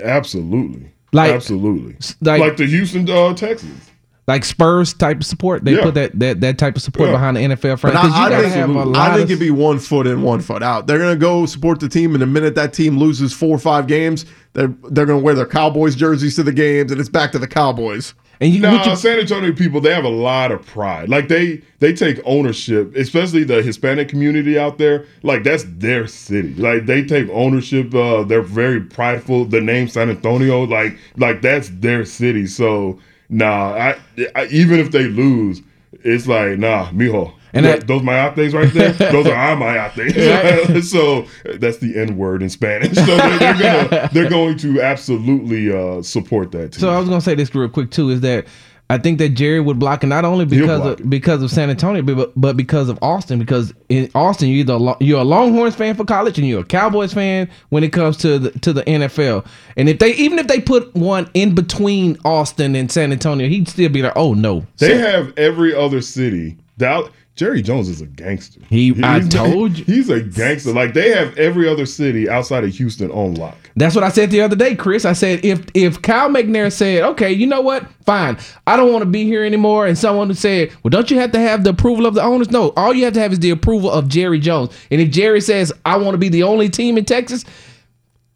absolutely, Like- absolutely, like- like, the Houston uh, Texans. Like Spurs type of support, they Yeah. put that, that that type of support Yeah. behind the NFL But franchise. I, you I think, have a I lot think it'd be one foot in, one foot out. They're gonna go support the team, and the minute that team loses four or five games, they're they're gonna wear their Cowboys jerseys to the games, and it's back to the Cowboys. And you, No, San Antonio people they have a lot of pride. Like they they take ownership, especially the Hispanic community out there. Like that's their city. Like they take ownership. Uh, they're very prideful. The name San Antonio, like like that's their city. So nah, I, I even if they lose, it's like nah, mijo. And Look, that- those mayates right there, *laughs* those are our mayates. *laughs* so that's the N word in Spanish. So they're, they're gonna *laughs* they're going to absolutely uh, support that. Team. So I was gonna say this real quick too is that I think that Jerry would block it not only because of because of San Antonio, but but because of Austin. Because in Austin, you're either a you're a Longhorns fan for college and you're a Cowboys fan when it comes to the to the NFL. And if they even if they put one in between Austin and San Antonio, he'd still be like, oh no, They have every other city. Dal- Jerry Jones is a gangster. He- I He's- told you. he's a gangster. Like they have every other city outside of Houston on lock. That's what I said the other day, Chris. I said if if Cal McNair said, "Okay, you know what? Fine, I don't want to be here anymore," and someone said, "Well, don't you have to have the approval of the owners?" No, all you have to have is the approval of Jerry Jones. And if Jerry says, "I want to be the only team in Texas,"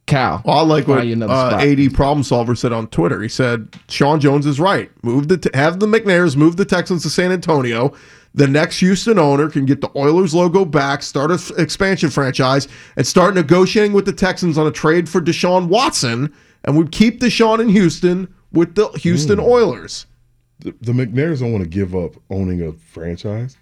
Cal, Well, I like what you another uh, spot. AD Problem Solver said on Twitter. He said Sean Jones is right. Move the t- have the McNairs move the Texans to San Antonio. The next Houston owner can get the Oilers logo back, start an f- expansion franchise, and start negotiating with the Texans on a trade for Deshaun Watson, and we keep Deshaun in Houston with the Houston Mm. Oilers. The, the McNairs don't want to give up owning a franchise.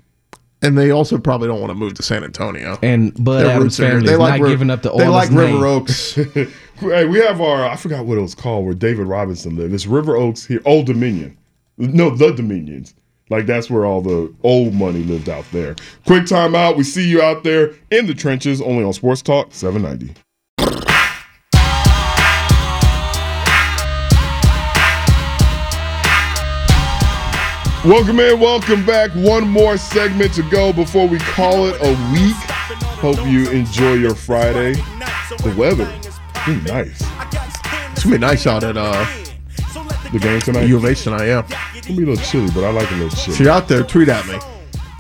And they also probably don't want to move to San Antonio. And Bud Their Adams roots are family They is like not Ri- giving up the Oilers. They like name. River Oaks. *laughs* hey, we have our I forgot what it was called where David Robinson lived. It's River Oaks here, Old Dominion. No, the Dominions. Like that's where all the old money lived out there. Quick time out. We see you out there in the trenches, only on Sports Talk 790. Welcome in, welcome back. One more segment to go before we call it a week. Hope you enjoy your Friday. The weather, been nice. It's gonna be nice out at uh, The game tonight. U of H tonight. Yeah, It's gonna be a little chilly, but I like a little chilly. if you're out there, tweet at me.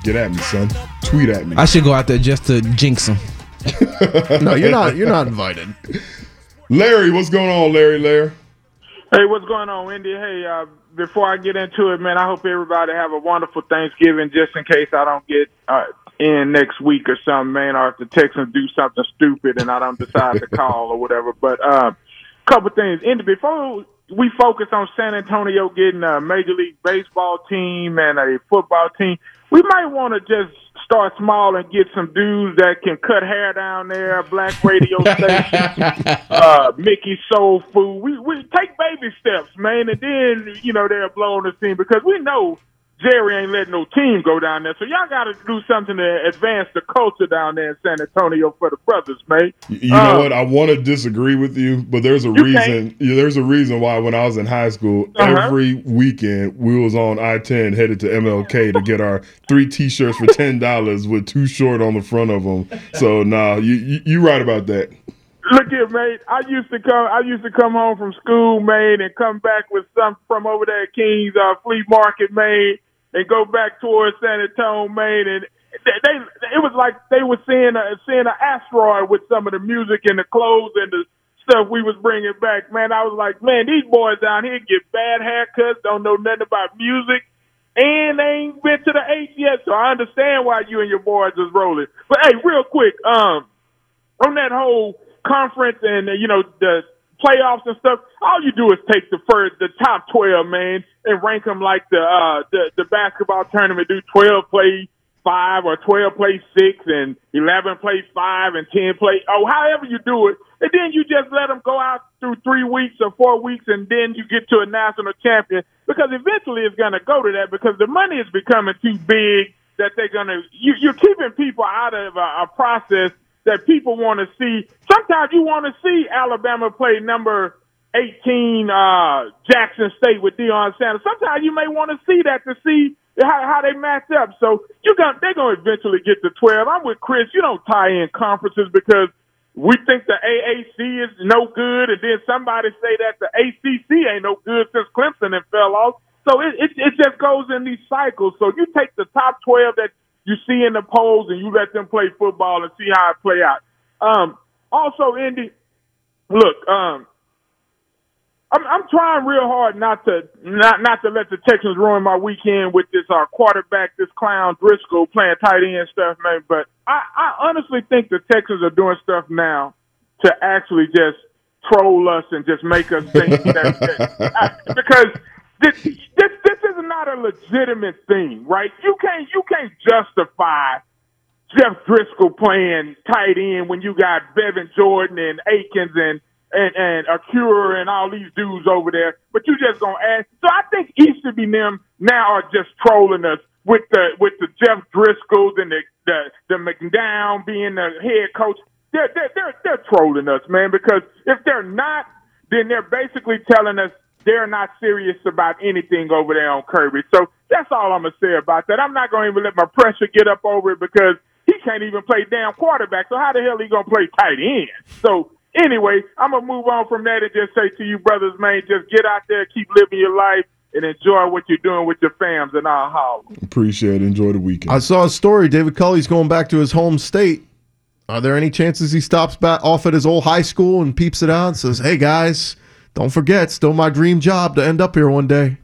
Get at me, son. Tweet at me. I should go out there just to jinx them. *laughs* No, you're not. You're not invited. Larry, what's going on, Larry? Larry. Hey, what's going on, Wendy? Hey, uh, before I get into it, man, I hope everybody have a wonderful Thanksgiving. Just in case I don't get uh, in next week or something, man, or if the Texans do something stupid and I don't decide to call or whatever. But uh, couple things. ND, before we focus on San Antonio getting a Major League Baseball team and a football team, we might want to just start small and get some dudes that can cut hair down there, black radio *laughs* station, uh, Mickey Soul Food. We we take baby steps, man, and then you know they'll blow on the scene because we know Jerry ain't letting no team go down there. So y'all got to do something to advance the culture down there in San Antonio for the brothers, mate. You you know what? I want to disagree with you, but there's a reason. Yeah, there's a reason why when I was in high school, Uh-huh. every weekend we was on I-10 headed to MLK to get our three T-shirts for ten dollars with too short on the front of them. So nah, you you, you right about that. Look here, mate. I used to come. I used to come home from school, mate, and come back with some from over there at Kings uh, Flea Market, man, and go back towards San Antonio, Maine, And they, they it was like they were seeing a seeing an asteroid with some of the music and the clothes and the stuff we was bringing back, man. I was like, man, these boys down here get bad haircuts, don't know nothing about music, and they ain't been to the H yet. So I understand why you and your boys is rolling. But hey, real quick, um, on that whole conference and you know the playoffs and stuff, all you do is take the first, the top twelve, man, and rank them like the uh the the basketball tournament. Do twelve play five or 12 play six and 11 play five and 10 play, oh, however you do it. And then you just let them go out through three weeks or four weeks and then you get to a national champion because eventually it's going to go to that because the money is becoming too big that they're going to, you, you're keeping people out of a, a process that people want to see. Sometimes you want to see Alabama play number 18 uh, Jackson State with Deion Sanders. Sometimes you may want to see that to see how, how they match up. So you got they're going to eventually get to 12. I'm with Chris. You don't tie in conferences because we think the AAC is no good, and then somebody say that the ACC ain't no good since Clemson and fell off. So it, it it just goes in these cycles. So you take the top 12 that you see in the polls and you let them play football and see how it play out. Um, also, ND, look, um, I'm, I'm trying real hard not to not not to let the Texans ruin my weekend with this uh, quarterback, this clown Driskel playing tight end stuff, man. But I, I honestly think the Texans are doing stuff now to actually just troll us and just make us think that, that *laughs* I, because this, this this is not a legitimate thing, right? You can't you can't justify Jeff Driskel playing tight end when you got Brevin Jordan and Akins and and and Auclair and all these dudes over there, but you just gonna ask. So I think Easterby and them now are just trolling us with the with the Jeff Driskels and the the, the being the head coach. They're, they're they're they're trolling us, man. Because if they're not, then they're basically telling us they're not serious about anything over there on Kirby. So that's all I'm gonna say about that. I'm not gonna even let my pressure get up over it because he can't even play damn quarterback. So how the hell he gonna play tight end? So anyway, I'm gonna move on from that and just say to you, brothers, man, just get out there, keep living your life, and enjoy what you're doing with your fams and our holler. Appreciate it. Enjoy the weekend. I saw a story. David Culley's going back to his home state. Are there any chances he stops back off at his old high school and peeps it out and says, "Hey guys, don't forget, still my dream job to end up here one day."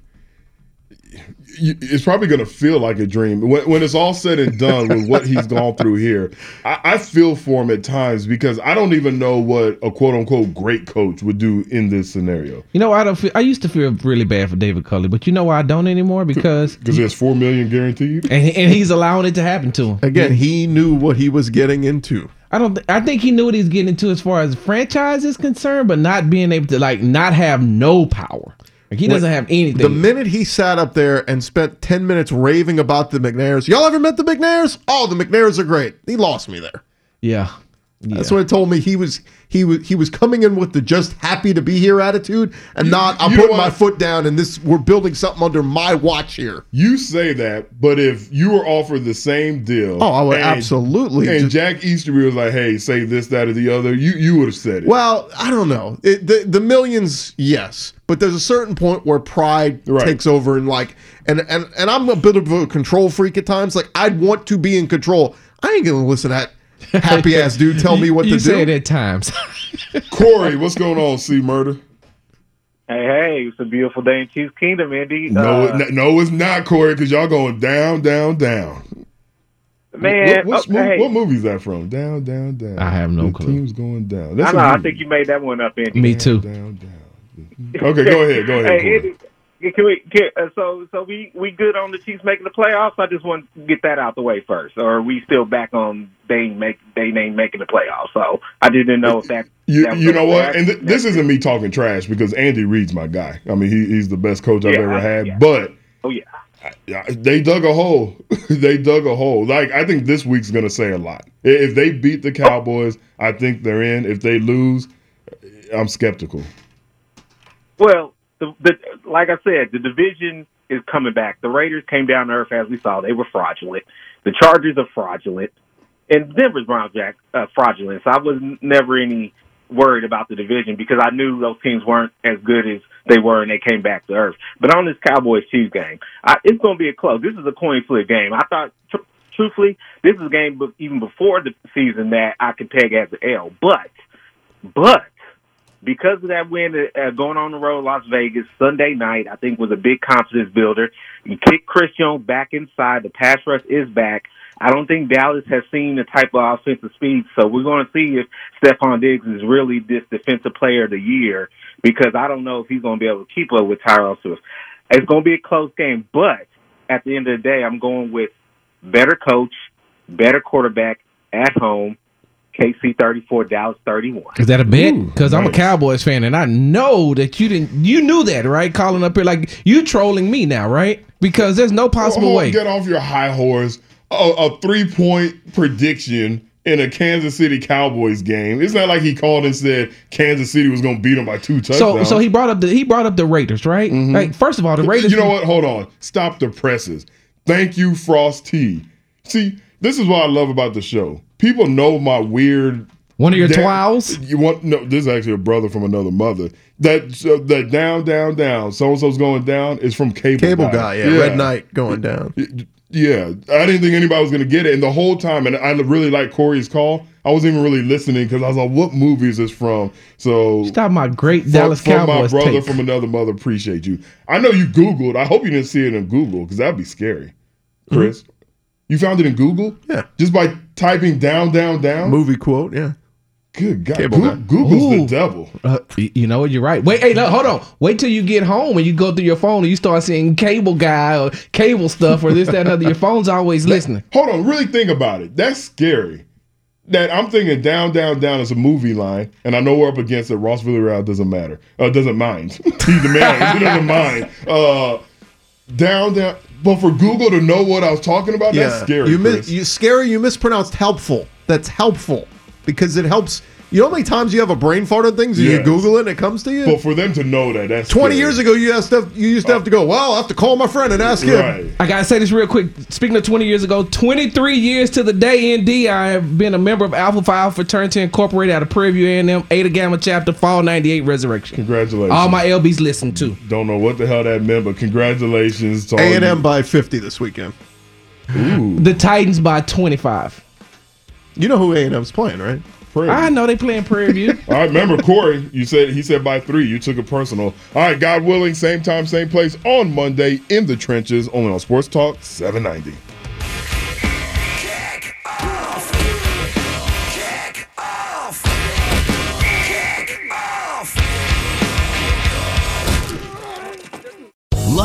it's probably going to feel like a dream when, when it's all said and done with what he's gone through here. I, I feel for him at times because I don't even know what a quote unquote great coach would do in this scenario. You know, I don't. Feel, I used to feel really bad for David Culley, but you know why I don't anymore because *laughs* Because he has four million guaranteed. and, and he's allowing it to happen to him. Again, he knew what he was getting into. I don't. I think he knew what he's getting into as far as franchise is concerned, but not being able to like not have no power. Like he doesn't have anything. The minute he sat up there and spent 10 minutes raving about the McNairs, y'all ever met the McNairs? Oh, the McNairs are great. He lost me there. yeah. That's what it told me. He was he was he was coming in with the just happy to be here attitude and not I'm putting my foot down and this we're building something under my watch here. You say that, but if you were offered the same deal, Oh, I would and- absolutely And just- Jack Easterby was like, "Hey, say this, that, or the other," you you would have said it. Well, I don't know. It, the the millions, yes, but there's a certain point where pride takes over and like and and and I'm a bit of a control freak at times. Like I'd want to be in control. I ain't gonna listen to that *laughs* happy ass dude tell me what you to say it do. at times. *laughs* Corey, what's going on? C murder? Hey, hey, it's a beautiful day in Chiefs Kingdom, ND. No, Uh, no, no, it's not Corey because y'all going down, down, down. man, what, what's, okay, mo- what movie is that from? Down, down, down. I have no the clue. Team's going down. I That's know. a I movie. think you made that one up, ND. Me too. Down, down. Okay, go ahead. Go ahead. Hey, Corey. Can we? Can, uh, so, so we we good on the Chiefs making the playoffs? I just want to get that out the way first, or are we still back on they make they ain't making the playoffs? So I didn't know if that. You, that you know what? And th- this isn't me talking trash because Andy Reid's my guy. I mean, he, he's the best coach I've Yeah, ever had. yeah. But oh yeah. yeah, they dug a hole. *laughs* they dug a hole. Like I think this week's gonna say a lot. If they beat the Cowboys, I think they're in. If they lose, I'm skeptical. Well, the, the like I said, the division is coming back. The Raiders came down to earth as we saw; they were fraudulent. The Chargers are fraudulent, and Denver's Brown Jack uh, fraudulent. So I was never any worried about the division because I knew those teams weren't as good as they were, and they came back to earth. But on this Cowboys Chiefs game, I, it's going to be a close. This is a coin flip game. I thought. Tr- Truthfully, this is a game even before the season that I could peg as an L. But, but because of that win uh, going on the road, Las Vegas Sunday night, I think was a big confidence builder. You kick Jones back inside. The pass rush is back. I don't think Dallas has seen the type of offensive speed, so we're going to see if Stephon Diggs is really this defensive player of the year because I don't know if he's going to be able to keep up with Tyrell Swift. It's going to be a close game, but at the end of the day, I'm going with better coach, better quarterback at home. KC 34, Dallas 31. Is that a bet? Because I'm a Cowboys fan, and I know that you didn't. You knew that, right? Calling up here like you trolling me now, right? Because there's no possible Oh, way. Get off your high horse. A, a three point prediction in a Kansas City Cowboys game. It's not like he called and said Kansas City was going to beat him by two touchdowns. So, so he brought up the he brought up the Raiders, right? Mm-hmm. Like, first of all, the Raiders. You know what? Hold on. Stop the presses. Thank you, Frost T. See, this is what I love about the show. People know my weird. One of your da- twiles? You want no? This is actually a brother from another mother. That so that down, down, down. So and so's going down is from Cable. Cable guy, yeah, Red Knight going down. Yeah, I didn't think anybody was gonna get it, and the whole time, and I really like Corey's call. I wasn't even really listening because I was like, "What movie is this from?" So Stop my great Dallas from Cowboys my brother tape. from another mother. Appreciate you. I know you Googled. I hope you didn't see it in Google because that'd be scary. Chris, you found it in Google? Yeah, just by typing down, down, down. Movie quote. Yeah. Good God, Cable Goo- guy. Google's Ooh. the devil. Uh, you know what? You're right. Wait, hey, look, hold on. Wait till you get home and you go through your phone and you start seeing cable guy or cable stuff or this, that, and other. Your phone's always listening. Hold on, really think about it. That's scary. That I'm thinking down, down, down is a movie line, and I know we're up against it. Ross Villarreal doesn't matter. Uh, doesn't mind. *laughs* He's the man. he doesn't mind. Uh, down, down. But for Google to know what I was talking about, that's scary. You, you scary. You mispronounced helpful. That's helpful because it helps. You know how many times you have a brain fart on things and Yes. you Google it and it comes to you. but for them to know that, that's Twenty scary. years ago, you used to have, you used to uh, have to go. Well, I have to call my friend and ask him. Right. I gotta say this real quick. Speaking of 20 years ago, 23 years to the day, ND, I have been a member of Alpha Phi Alpha Fraternity Incorporated out of Prairie View A&M, Eta Gamma Chapter, Fall 98 Resurrection. Congratulations. All my LBs listen to. Don't know what the hell that meant, but congratulations to all A and M by fifty this weekend. Ooh. The Titans by 25. You know who A and M's playing, right? I know they playing Prairie View. *laughs* I remember Corey? You said he said by three. You took it personal. All right, God willing, same time, same place on Monday in the trenches, only on Sports Talk 790.